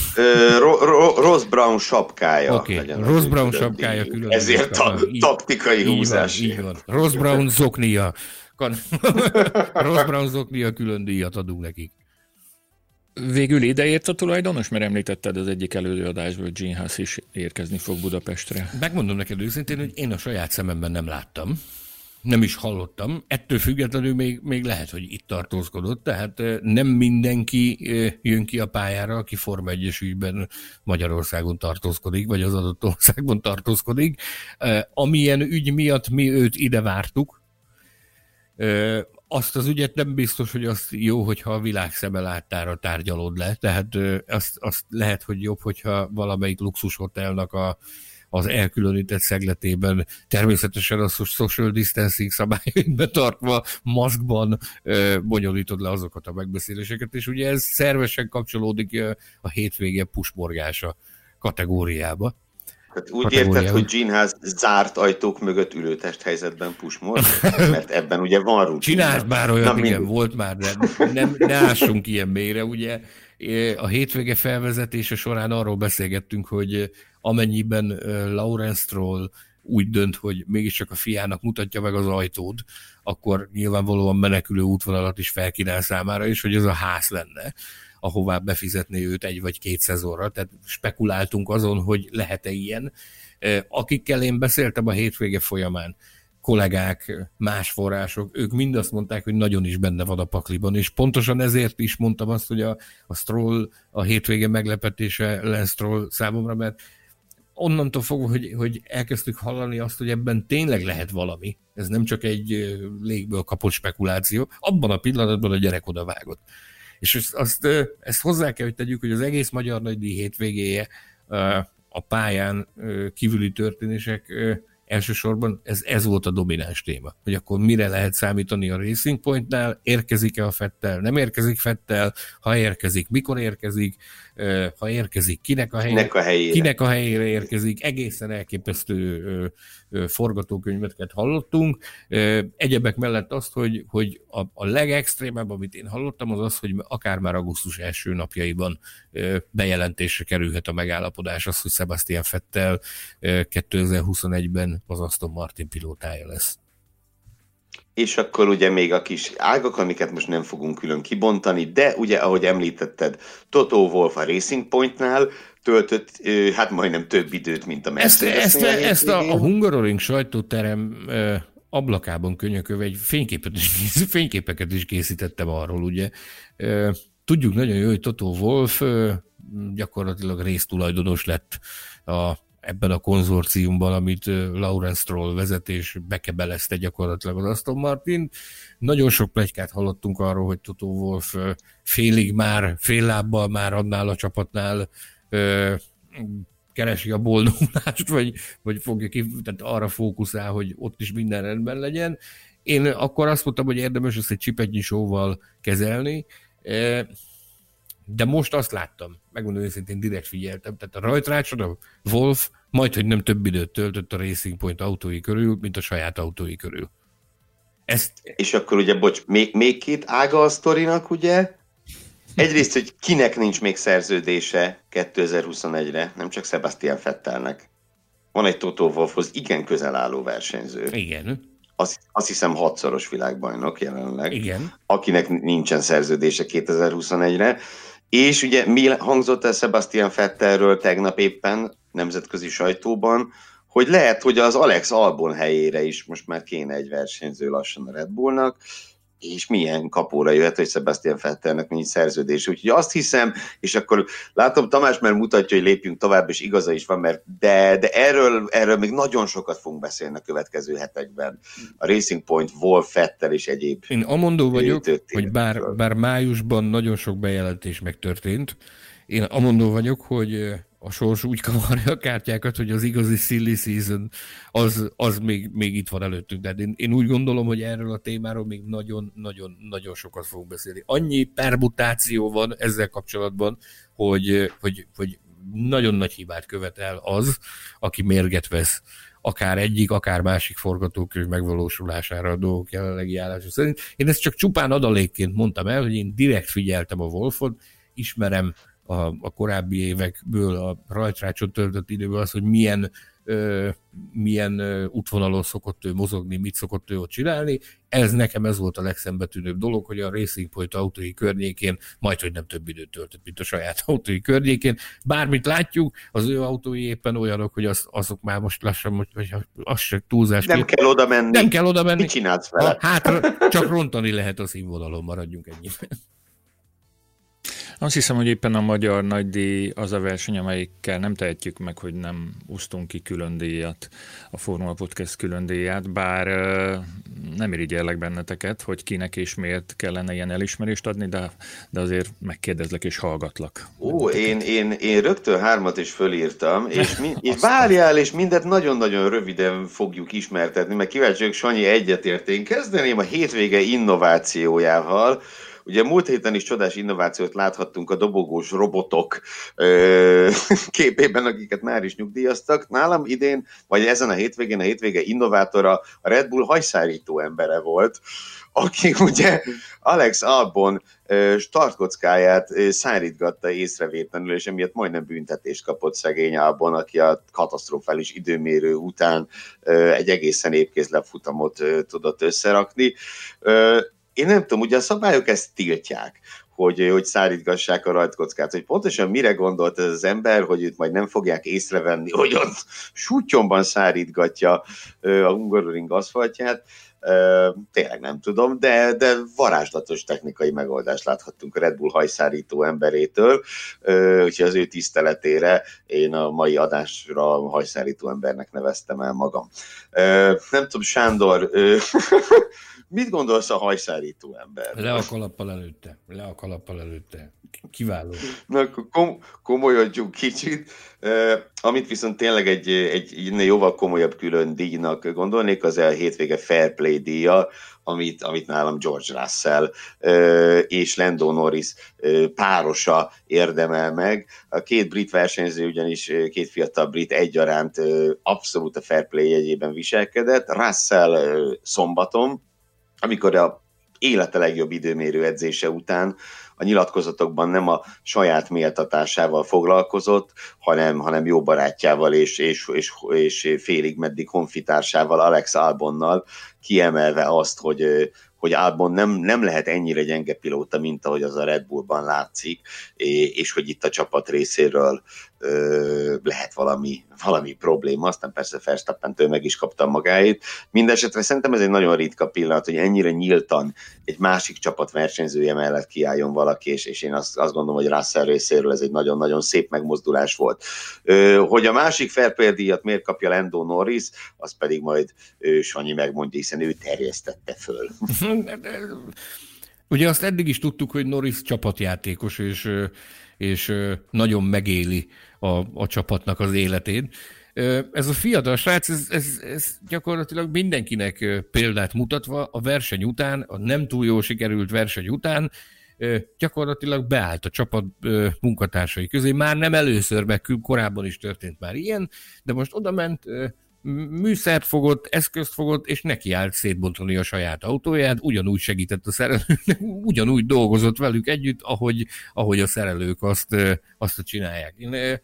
Ro, ro, Ross Brown sapkája. Oké, okay. Ross Brown sapkája külön. Ezért a taktikai húzás. Így van, így van. Ross Brown zoknia Ross Brown zoknia külön díjat adunk nekik. Végül ideért a tulajdonos, mert említetted az egyik előadásból, hogy Gene Haas is érkezni fog Budapestre. Megmondom neked őszintén, hogy én a saját szememben nem láttam nem is hallottam. Ettől függetlenül még, még lehet, hogy itt tartózkodott, tehát nem mindenki jön ki a pályára, aki Forma 1 ügyben Magyarországon tartózkodik, vagy az adott országban tartózkodik. Amilyen ügy miatt mi őt ide vártuk, azt az ügyet nem biztos, hogy az jó, hogyha a világ szeme láttára tárgyalod le, tehát azt, azt lehet, hogy jobb, hogyha valamelyik luxushotelnak a az elkülönített szegletében, természetesen a social distancing szabályait betartva, maszkban bonyolítod le azokat a megbeszéléseket, és ugye ez szervesen kapcsolódik a hétvége pusmorgása kategóriába. Hát úgy érted, hogy Ginház zárt ajtók mögött ülőtest helyzetben pusmor? Mert ebben ugye van rutin. Csináld már olyan, Na, igen, volt már, de nem, ne ássunk ilyen mélyre, ugye. A hétvége felvezetése során arról beszélgettünk, hogy amennyiben Lawrence Stroll úgy dönt, hogy mégiscsak a fiának mutatja meg az ajtót, akkor nyilvánvalóan menekülő útvonalat is felkínál számára, és hogy ez a ház lenne ahová befizetné őt egy vagy két szezonra, tehát spekuláltunk azon, hogy lehet-e ilyen. Akikkel én beszéltem a hétvége folyamán, kollégák, más források, ők mind azt mondták, hogy nagyon is benne van a pakliban, és pontosan ezért is mondtam azt, hogy a, a Stroll a hétvége meglepetése lesz Stroll számomra, mert onnantól fogva, hogy, hogy elkezdtük hallani azt, hogy ebben tényleg lehet valami, ez nem csak egy légből kapott spekuláció, abban a pillanatban a gyerek oda vágott. És azt, ezt hozzá kell, hogy tegyük, hogy az egész Magyar Nagydíj hétvégéje a pályán kívüli történések elsősorban ez, ez volt a domináns téma, hogy akkor mire lehet számítani a Racing Pointnál, érkezik-e a Fettel, nem érkezik Fettel, ha érkezik, mikor érkezik, ha érkezik, kinek a, helyére, kinek a helyére, kinek a helyére érkezik, egészen elképesztő forgatókönyveket hallottunk. Egyebek mellett azt, hogy, hogy a, a legextrémebb, amit én hallottam, az az, hogy akár már augusztus első napjaiban bejelentésre kerülhet a megállapodás, az, hogy Sebastian Fettel 2021-ben az Aston Martin pilótája lesz. És akkor ugye még a kis ágak, amiket most nem fogunk külön kibontani, de ugye, ahogy említetted, Toto Wolf a Racing Pointnál töltött, hát majdnem több időt, mint a Mercedes. Ezt, ezt, ezt a, a Hungaroring sajtóterem ablakában könyököve egy fényképet is, fényképeket is készítettem arról, ugye. tudjuk nagyon jó, hogy Toto Wolf gyakorlatilag résztulajdonos lett a, ebben a konzorciumban, amit Lawrence Stroll vezet, és bekebelezte gyakorlatilag az Aston Martin. Nagyon sok plegykát hallottunk arról, hogy Toto Wolf félig már, fél lábbal már annál a csapatnál keresi a boldogulást, vagy, vagy fogja ki, tehát arra fókuszál, hogy ott is minden rendben legyen. Én akkor azt mondtam, hogy érdemes ezt egy csipetnyi sóval kezelni, de most azt láttam, megmondom őszintén, direkt figyeltem, tehát a rajtrácson a Wolf majd, hogy nem több időt töltött a Racing Point autói körül, mint a saját autói körül. Ezt... És akkor ugye, bocs, még, még két ága a sztorinak, ugye? Egyrészt, hogy kinek nincs még szerződése 2021-re, nem csak Sebastian Fettelnek. Van egy Toto Wolfhoz igen közel álló versenyző. Igen. Azt, azt hiszem hatszoros világbajnok jelenleg. Igen. Akinek nincsen szerződése 2021-re. És ugye mi hangzott el Sebastian Fettelről tegnap éppen nemzetközi sajtóban, hogy lehet, hogy az Alex Albon helyére is most már kéne egy versenyző lassan a Red Bullnak, és milyen kapóra jöhet, hogy Sebastian Vettelnek nincs szerződés. Úgyhogy azt hiszem, és akkor látom, Tamás már mutatja, hogy lépjünk tovább, és igaza is van, mert de, de erről, erről még nagyon sokat fogunk beszélni a következő hetekben. A Racing Point, Wolf, Fettel és egyéb. Én amondó vagyok, hogy bár, bár májusban nagyon sok bejelentés megtörtént, én amondó vagyok, hogy a sors úgy kavarja a kártyákat, hogy az igazi silly season az, az még, még itt van előttünk. De én, én úgy gondolom, hogy erről a témáról még nagyon-nagyon-nagyon sokat fogunk beszélni. Annyi permutáció van ezzel kapcsolatban, hogy, hogy, hogy nagyon nagy hibát követel az, aki mérget vesz akár egyik, akár másik forgatókönyv megvalósulására a dolgok jelenlegi állása szerint. Én ezt csak csupán adalékként mondtam el, hogy én direkt figyeltem a Wolfot, ismerem a, a korábbi évekből, a rajtrácsot töltött időből az, hogy milyen, ö, milyen ö, útvonalon szokott ő mozogni, mit szokott ő ott csinálni. Ez nekem ez volt a legszembetűnőbb dolog, hogy a Racing Point autói környékén majd, hogy nem több időt töltött, mint a saját autói környékén. Bármit látjuk, az ő autói éppen olyanok, hogy az, azok már most lassan, vagy az se túlzás. Nem kell oda menni. Nem kell oda menni. Mit csinálsz vele? Hát csak rontani lehet a színvonalon, maradjunk ennyiben. Azt hiszem, hogy éppen a magyar nagydíj az a verseny, amelyikkel nem tehetjük meg, hogy nem úsztunk ki külön díjat, a Formula Podcast külön díját, bár nem irigyellek benneteket, hogy kinek és miért kellene ilyen elismerést adni, de, de azért megkérdezlek és hallgatlak. Ó, én, én, én rögtön hármat is fölírtam, és, mi, és várjál, és mindet nagyon-nagyon röviden fogjuk ismertetni, mert kíváncsi vagyok, Sanyi egyetért. Én kezdeném a hétvége innovációjával, Ugye múlt héten is csodás innovációt láthattunk a dobogós robotok ö, képében, akiket már is nyugdíjaztak. Nálam idén, vagy ezen a hétvégén a hétvége innovátora a Red Bull hajszárító embere volt, aki ugye Alex Albon startkockáját szárítgatta észrevétlenül, és emiatt majdnem büntetést kapott szegény Albon, aki a katasztrofális időmérő után egy egészen épkézlebb futamot tudott összerakni én nem tudom, ugye a szabályok ezt tiltják, hogy, hogy szárítgassák a rajtkockát, hogy pontosan mire gondolt ez az ember, hogy őt majd nem fogják észrevenni, hogy ott sútyomban szárítgatja a Hungaroring aszfaltját, tényleg nem tudom, de, de varázslatos technikai megoldást láthattunk a Red Bull hajszárító emberétől, úgyhogy az ő tiszteletére én a mai adásra hajszárító embernek neveztem el magam. Nem tudom, Sándor, Mit gondolsz a hajszárító ember? Le a kalappal előtte. Le a kalappal előtte. Kiváló. Na, akkor kom- komolyodjunk kicsit. Uh, amit viszont tényleg egy, egy, egy jóval komolyabb külön díjnak gondolnék, az a hétvége Fair Play díja, amit, amit nálam George Russell uh, és Lando Norris uh, párosa érdemel meg. A két brit versenyző ugyanis, két fiatal brit egyaránt abszolút a Fair Play jegyében viselkedett. Russell szombaton, amikor a élete legjobb időmérő edzése után a nyilatkozatokban nem a saját méltatásával foglalkozott, hanem, hanem jó barátjával és, és, és, és félig meddig honfitársával, Alex Albonnal, kiemelve azt, hogy, hogy Albon nem, nem lehet ennyire gyenge pilóta, mint ahogy az a Red Bullban látszik, és hogy itt a csapat részéről ö, lehet valami, valami probléma, aztán persze Verstappen-től meg is kapta magáit. Mindenesetre szerintem ez egy nagyon ritka pillanat, hogy ennyire nyíltan egy másik csapat versenyzője mellett kiálljon valaki, és, és én azt, azt gondolom, hogy Russell részéről ez egy nagyon-nagyon szép megmozdulás volt. Hogy a másik Fairplay díjat miért kapja Lando Norris, az pedig majd ő, Sanyi megmondja, hiszen ő terjesztette föl. Ugye azt eddig is tudtuk, hogy Norris csapatjátékos, és, és nagyon megéli a, a csapatnak az életét. Ez a fiatal srác, ez, ez, ez gyakorlatilag mindenkinek példát mutatva a verseny után, a nem túl jól sikerült verseny után, gyakorlatilag beállt a csapat munkatársai közé. Már nem először, meg korábban is történt már ilyen, de most oda ment, műszert fogott, eszközt fogott, és neki állt szétbontani a saját autóját, ugyanúgy segített a szerelőknek, ugyanúgy dolgozott velük együtt, ahogy, ahogy a szerelők azt, azt csinálják. Én,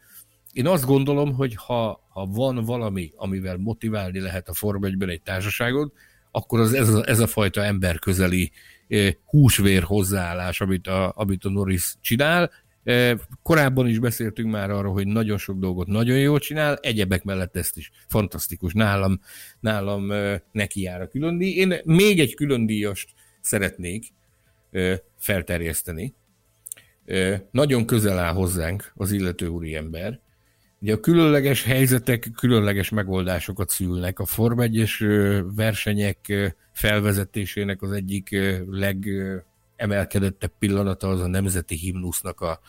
én azt gondolom, hogy ha, ha van valami, amivel motiválni lehet a Form 1 egy társaságot, akkor az ez, a, ez a fajta emberközeli húsvér hozzáállás, amit a, amit a Norris csinál, Korábban is beszéltünk már arról, hogy nagyon sok dolgot nagyon jól csinál, egyebek mellett ezt is fantasztikus. Nálam, nálam neki jár a külön díj. Én még egy külön díjast szeretnék felterjeszteni. Nagyon közel áll hozzánk az illető úriember. Ugye a különleges helyzetek különleges megoldásokat szülnek. A Form 1 versenyek felvezetésének az egyik leg emelkedettebb pillanata az a nemzeti himnusznak a,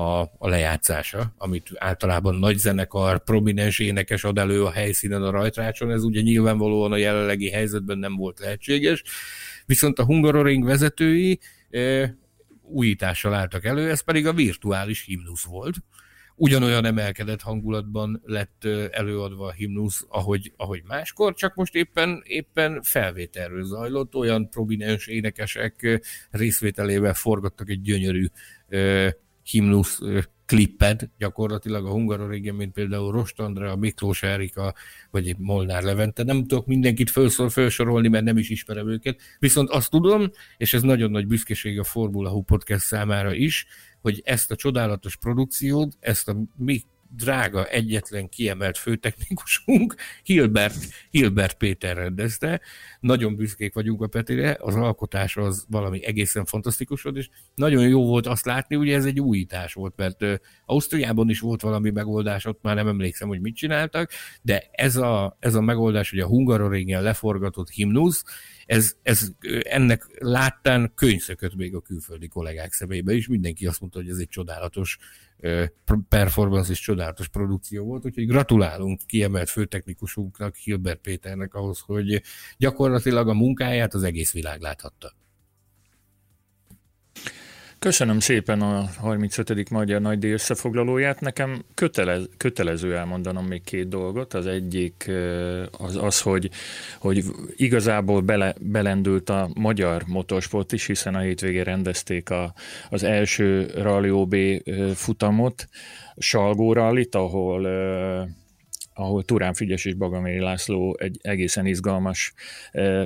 a, a lejátszása, amit általában nagy zenekar, prominens énekes ad elő a helyszínen a rajtrácson, ez ugye nyilvánvalóan a jelenlegi helyzetben nem volt lehetséges, viszont a Hungaroring vezetői e, újítással álltak elő, ez pedig a virtuális himnusz volt, ugyanolyan emelkedett hangulatban lett előadva a himnusz, ahogy, ahogy máskor, csak most éppen, éppen felvételről zajlott, olyan prominens énekesek részvételével forgattak egy gyönyörű himnusz klipped gyakorlatilag a Hungaroringen, mint például Rost Andrea, Miklós Erika, vagy Molnár Levente. Nem tudok mindenkit felszor, felsorolni, mert nem is ismerem őket. Viszont azt tudom, és ez nagyon nagy büszkeség a Formula Hub podcast számára is, hogy ezt a csodálatos produkciót, ezt a mi drága egyetlen kiemelt főtechnikusunk, Hilbert, Hilbert Péter rendezte. Nagyon büszkék vagyunk a Petire, az alkotás az valami egészen fantasztikus volt, és nagyon jó volt azt látni, ugye ez egy újítás volt, mert Ausztriában is volt valami megoldás, ott már nem emlékszem, hogy mit csináltak, de ez a, ez a megoldás, hogy a Hungaroringen leforgatott himnusz, ez, ez ennek láttán könyvszökött még a külföldi kollégák szemébe is. Mindenki azt mondta, hogy ez egy csodálatos performance és csodálatos produkció volt, úgyhogy gratulálunk kiemelt főtechnikusunknak, Hilbert Péternek ahhoz, hogy gyakorlatilag a munkáját az egész világ láthatta. Köszönöm szépen a 35. Magyar Nagydíj összefoglalóját. Nekem kötelez, kötelező elmondanom még két dolgot. Az egyik az, az hogy, hogy igazából bele, belendült a magyar motorsport is, hiszen a hétvégén rendezték a, az első Rally OB futamot, Salgó Rallit, ahol ahol Turán Figyes és Bagaméri László egy egészen izgalmas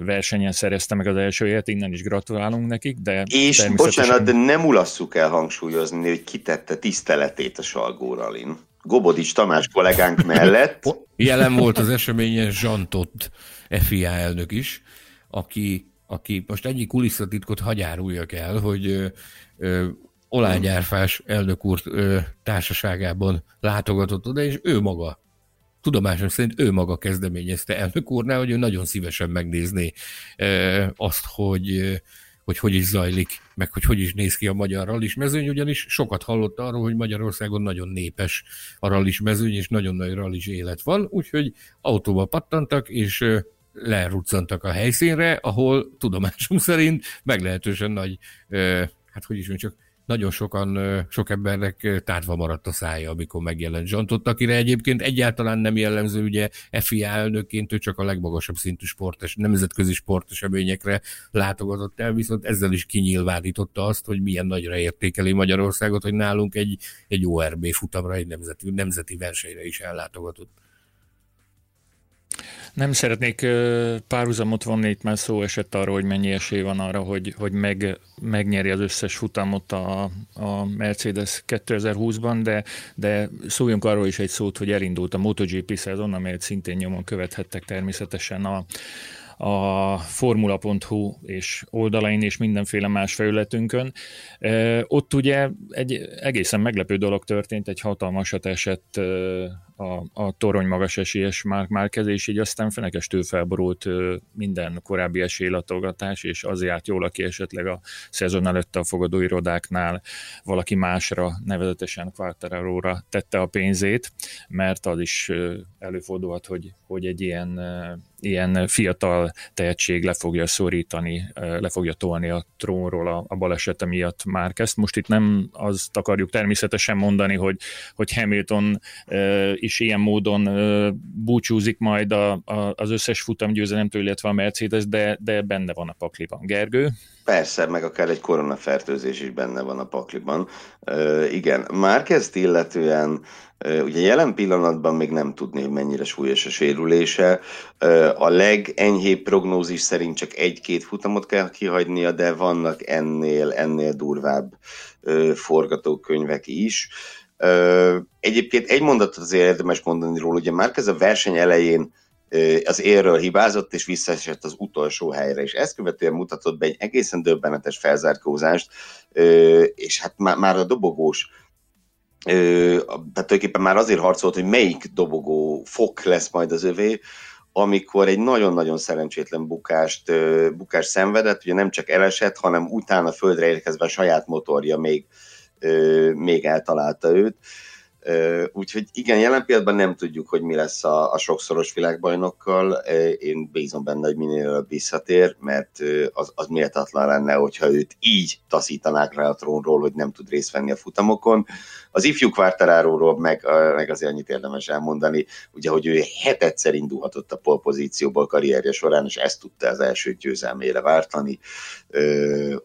versenyen szerezte meg az első helyet, innen is gratulálunk nekik, de És természetesen... bocsánat, de nem ulasszuk el hangsúlyozni, hogy kitette tiszteletét a Salgó Rallin. Gobodics Tamás kollégánk mellett. Jelen volt az eseményen Zsantott FIA elnök is, aki, aki most ennyi kulisszatitkot hagyáruljak el, hogy ö, ö, Olányárfás elnök úr ö, társaságában látogatott oda, és ő maga tudomásom szerint ő maga kezdeményezte elnök úrnál, hogy ő nagyon szívesen megnézné e, azt, hogy, hogy hogy is zajlik, meg hogy hogy is néz ki a magyar rallis mezőny, ugyanis sokat hallott arról, hogy Magyarországon nagyon népes a rallis mezőny, és nagyon nagy rallis élet van, úgyhogy autóba pattantak, és leruccantak a helyszínre, ahol tudomásom szerint meglehetősen nagy, hát hogy is mondjuk, csak nagyon sokan, sok embernek tárva maradt a szája, amikor megjelent Zsantott, akire egyébként egyáltalán nem jellemző, ugye FIA elnökként ő csak a legmagasabb szintű sportes, nemzetközi sporteseményekre látogatott el, viszont ezzel is kinyilvánította azt, hogy milyen nagyra értékeli Magyarországot, hogy nálunk egy, egy ORB futamra, egy nemzeti, nemzeti versenyre is ellátogatott. Nem szeretnék párhuzamot vonni, itt már szó esett arról, hogy mennyi esély van arra, hogy, hogy meg, megnyeri az összes futamot a, a Mercedes 2020-ban, de, de szóljunk arról is egy szót, hogy elindult a MotoGP szezon, amelyet szintén nyomon követhettek természetesen a, a formula.hu és oldalain és mindenféle más felületünkön. Ott ugye egy egészen meglepő dolog történt, egy hatalmasat esett a, a torony magas esélyes Mark Márquez, és így aztán fenekestől felborult minden korábbi esélylatolgatás, és az járt jól, aki esetleg a szezon előtte a fogadóirodáknál valaki másra, nevezetesen Quartararo-ra tette a pénzét, mert az is előfordulhat, hogy, hogy egy ilyen ilyen fiatal tehetség le fogja szorítani, le fogja tolni a trónról a, a balesete miatt már ezt. Most itt nem azt akarjuk természetesen mondani, hogy, hogy Hamilton is ilyen módon búcsúzik majd a, a, az összes futamgyőzelemtől, illetve a Mercedes, de, de benne van a pakliban. Gergő? Persze, meg akár egy koronafertőzés is benne van a pakliban. Uh, igen, már kezd illetően Ugye jelen pillanatban még nem tudni, hogy mennyire súlyos a sérülése. A legenyhébb prognózis szerint csak egy-két futamot kell kihagynia, de vannak ennél, ennél durvább forgatókönyvek is. Egyébként egy mondatot azért érdemes mondani róla, ugye már ez a verseny elején az érről hibázott, és visszaesett az utolsó helyre, és ezt követően mutatott be egy egészen döbbenetes felzárkózást, és hát már a dobogós tehát tulajdonképpen már azért harcolt, hogy melyik dobogó fok lesz majd az övé, amikor egy nagyon-nagyon szerencsétlen bukást, bukást szenvedett, ugye nem csak elesett, hanem utána földre érkezve a saját motorja még, még eltalálta őt. Úgyhogy igen, jelen pillanatban nem tudjuk, hogy mi lesz a, a sokszoros világbajnokkal. Én bízom benne, hogy minél előbb visszatér, mert az, az méltatlan lenne, hogyha őt így taszítanák rá a trónról, hogy nem tud részt venni a futamokon. Az ifjú kvártaráróról meg, meg azért annyit érdemes elmondani, ugye, hogy ő hetedszer indulhatott a polpozícióból karrierje során, és ezt tudta az első győzelmére vártani,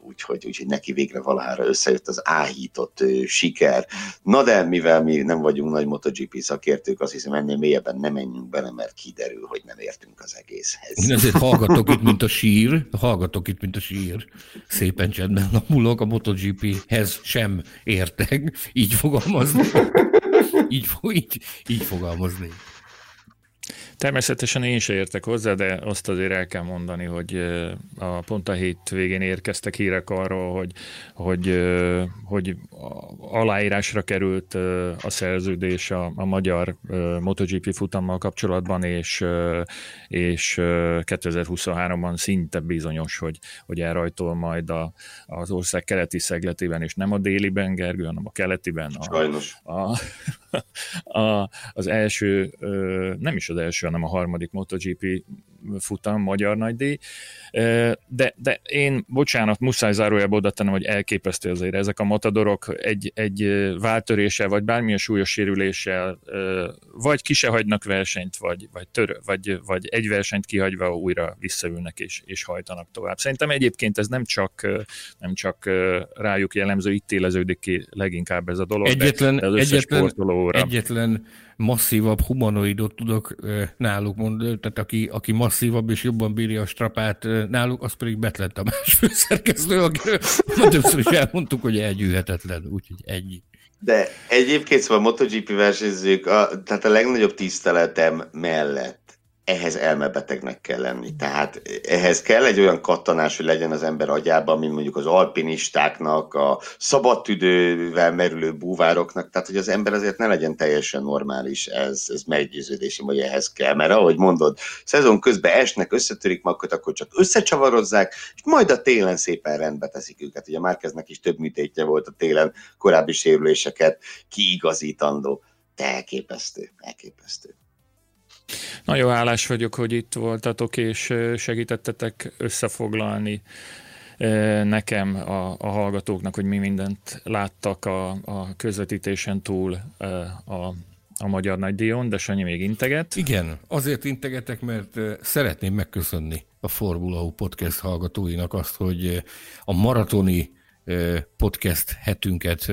úgyhogy, úgyhogy neki végre valahára összejött az áhított siker. Na de mivel mi nem vagyunk nagy MotoGP szakértők, azt hiszem ennél mélyebben nem menjünk bele, mert kiderül, hogy nem értünk az egészhez. Én ezért hallgatok itt, mint a sír, hallgatok itt, mint a sír. Szépen csendben napulok, a MotoGP-hez sem értek, így fogalmazni. Így, így, így fogalmazni. Természetesen én se értek hozzá, de azt azért el kell mondani, hogy a pont a hét végén érkeztek hírek arról, hogy, hogy, hogy aláírásra került a szerződés a, a magyar MotoGP futammal kapcsolatban, és, és 2023-ban szinte bizonyos, hogy, hogy elrajtol majd a, az ország keleti szegletében, és nem a déliben, Gergő, hanem a keletiben. A, Sajnos. A, a, az első, nem is az első, hanem a harmadik MotoGP futam, magyar nagydíj. De, de én, bocsánat, muszáj zárójelbe oda tennem, hogy elképesztő azért ezek a matadorok egy, egy váltöréssel, vagy bármilyen súlyos sérüléssel, vagy ki se hagynak versenyt, vagy, vagy, tör, vagy, vagy egy versenyt kihagyva újra visszaülnek és, és hajtanak tovább. Szerintem egyébként ez nem csak, nem csak rájuk jellemző, itt éleződik ki leginkább ez a dolog, egyetlen, de, de az egyetlen, egyetlen masszívabb humanoidot tudok náluk mondani, tehát aki, aki masszívabb és jobban bírja a strapát náluk, az pedig Betlen Tamás főszerkesztő, akiről többször is elmondtuk, hogy elgyűhetetlen, úgyhogy ennyi. De egyébként szóval a MotoGP versenyzők, a, tehát a legnagyobb tiszteletem mellett ehhez elmebetegnek kell lenni. Tehát ehhez kell egy olyan kattanás, hogy legyen az ember agyában, mint mondjuk az alpinistáknak, a szabadtüdővel merülő búvároknak, tehát hogy az ember azért ne legyen teljesen normális, ez, ez meggyőződésem, hogy ehhez kell, mert ahogy mondod, szezon közben esnek, összetörik magukat, akkor csak összecsavarozzák, és majd a télen szépen rendbe teszik őket. Ugye Márkeznek is több műtétje volt a télen korábbi sérüléseket kiigazítandó. De elképesztő, elképesztő. Nagyon hálás vagyok, hogy itt voltatok, és segítettetek összefoglalni nekem, a, a hallgatóknak, hogy mi mindent láttak a, a közvetítésen túl a, a Magyar Nagydíjon, de Sanyi még integet. Igen, azért integetek, mert szeretném megköszönni a Formula U podcast hallgatóinak azt, hogy a maratoni podcast hetünket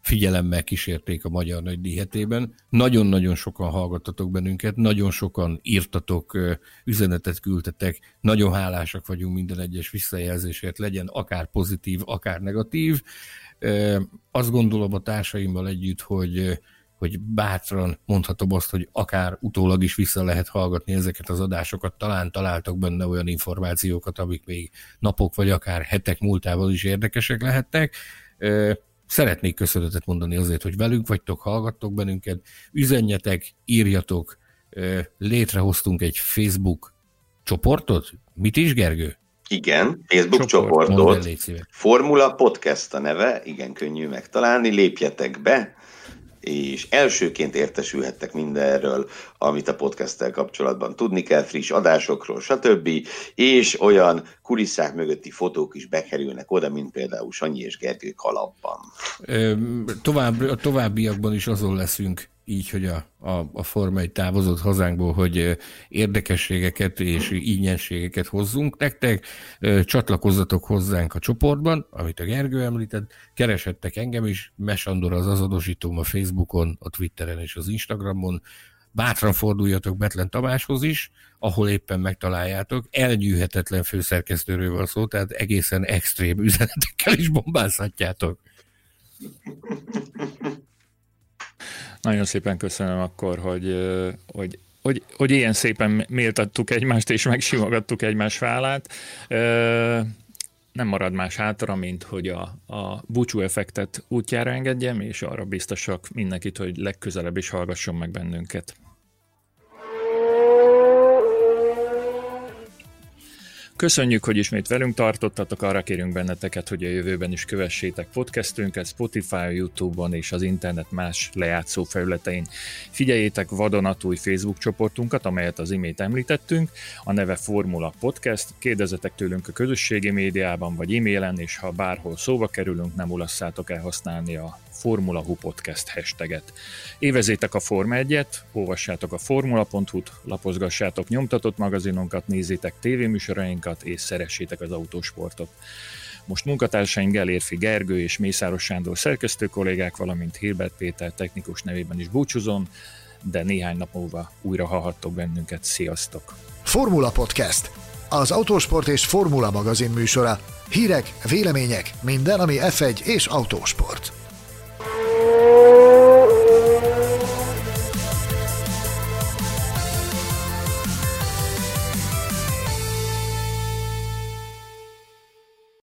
figyelemmel kísérték a Magyar Nagy Díjhetében. Nagyon-nagyon sokan hallgattatok bennünket, nagyon sokan írtatok, üzenetet küldtetek, nagyon hálásak vagyunk minden egyes visszajelzésért, legyen akár pozitív, akár negatív. Azt gondolom a társaimmal együtt, hogy hogy bátran mondhatom azt, hogy akár utólag is vissza lehet hallgatni ezeket az adásokat, talán találtak benne olyan információkat, amik még napok vagy akár hetek múltával is érdekesek lehettek. Szeretnék köszönetet mondani azért, hogy velünk vagytok, hallgattok bennünket, üzenjetek, írjatok, létrehoztunk egy Facebook csoportot. Mit is, Gergő? Igen, Facebook Csoport, csoportot. Formula Podcast a neve, igen könnyű megtalálni, lépjetek be, és elsőként értesülhettek mindenről, amit a podcasttel kapcsolatban tudni kell, friss adásokról, stb. És olyan kulisszák mögötti fotók is bekerülnek oda, mint például Sanyi és Gergő kalapban. Tovább, a továbbiakban is azon leszünk, így, hogy a, a, a Forma egy távozott hazánkból, hogy érdekességeket és ígyenségeket hozzunk nektek, csatlakozzatok hozzánk a csoportban, amit a Gergő említett, keresettek engem is, Mesandor az azadosítóm a Facebookon, a Twitteren és az Instagramon, bátran forduljatok Betlen Tamáshoz is, ahol éppen megtaláljátok. Elnyűhetetlen főszerkesztőről van szó, tehát egészen extrém üzenetekkel is bombázhatjátok. Nagyon szépen köszönöm akkor, hogy, hogy, hogy, hogy ilyen szépen méltattuk egymást, és megsimogattuk egymás vállát. Nem marad más hátra, mint hogy a, a búcsú effektet útjára engedjem, és arra biztosak mindenkit, hogy legközelebb is hallgasson meg bennünket. Köszönjük, hogy ismét velünk tartottatok, arra kérünk benneteket, hogy a jövőben is kövessétek podcastünket Spotify, Youtube-on és az internet más lejátszó felületein. Figyeljétek vadonatúj Facebook csoportunkat, amelyet az imént említettünk, a neve Formula Podcast, kérdezetek tőlünk a közösségi médiában vagy e-mailen, és ha bárhol szóba kerülünk, nem ulasszátok el használni a Formula Hu Podcast hashtaget. Évezétek a Forma 1-et, olvassátok a formula.hu-t, lapozgassátok nyomtatott magazinunkat, nézzétek tévéműsorainkat és szeressétek az autósportot. Most munkatársaim Gelérfi Gergő és Mészáros Sándor szerkesztő kollégák, valamint Hilbert Péter technikus nevében is búcsúzom, de néhány nap múlva újra hallhattok bennünket. Sziasztok! Formula Podcast, az autósport és formula magazin műsora. Hírek, vélemények, minden, ami F1 és autósport. Música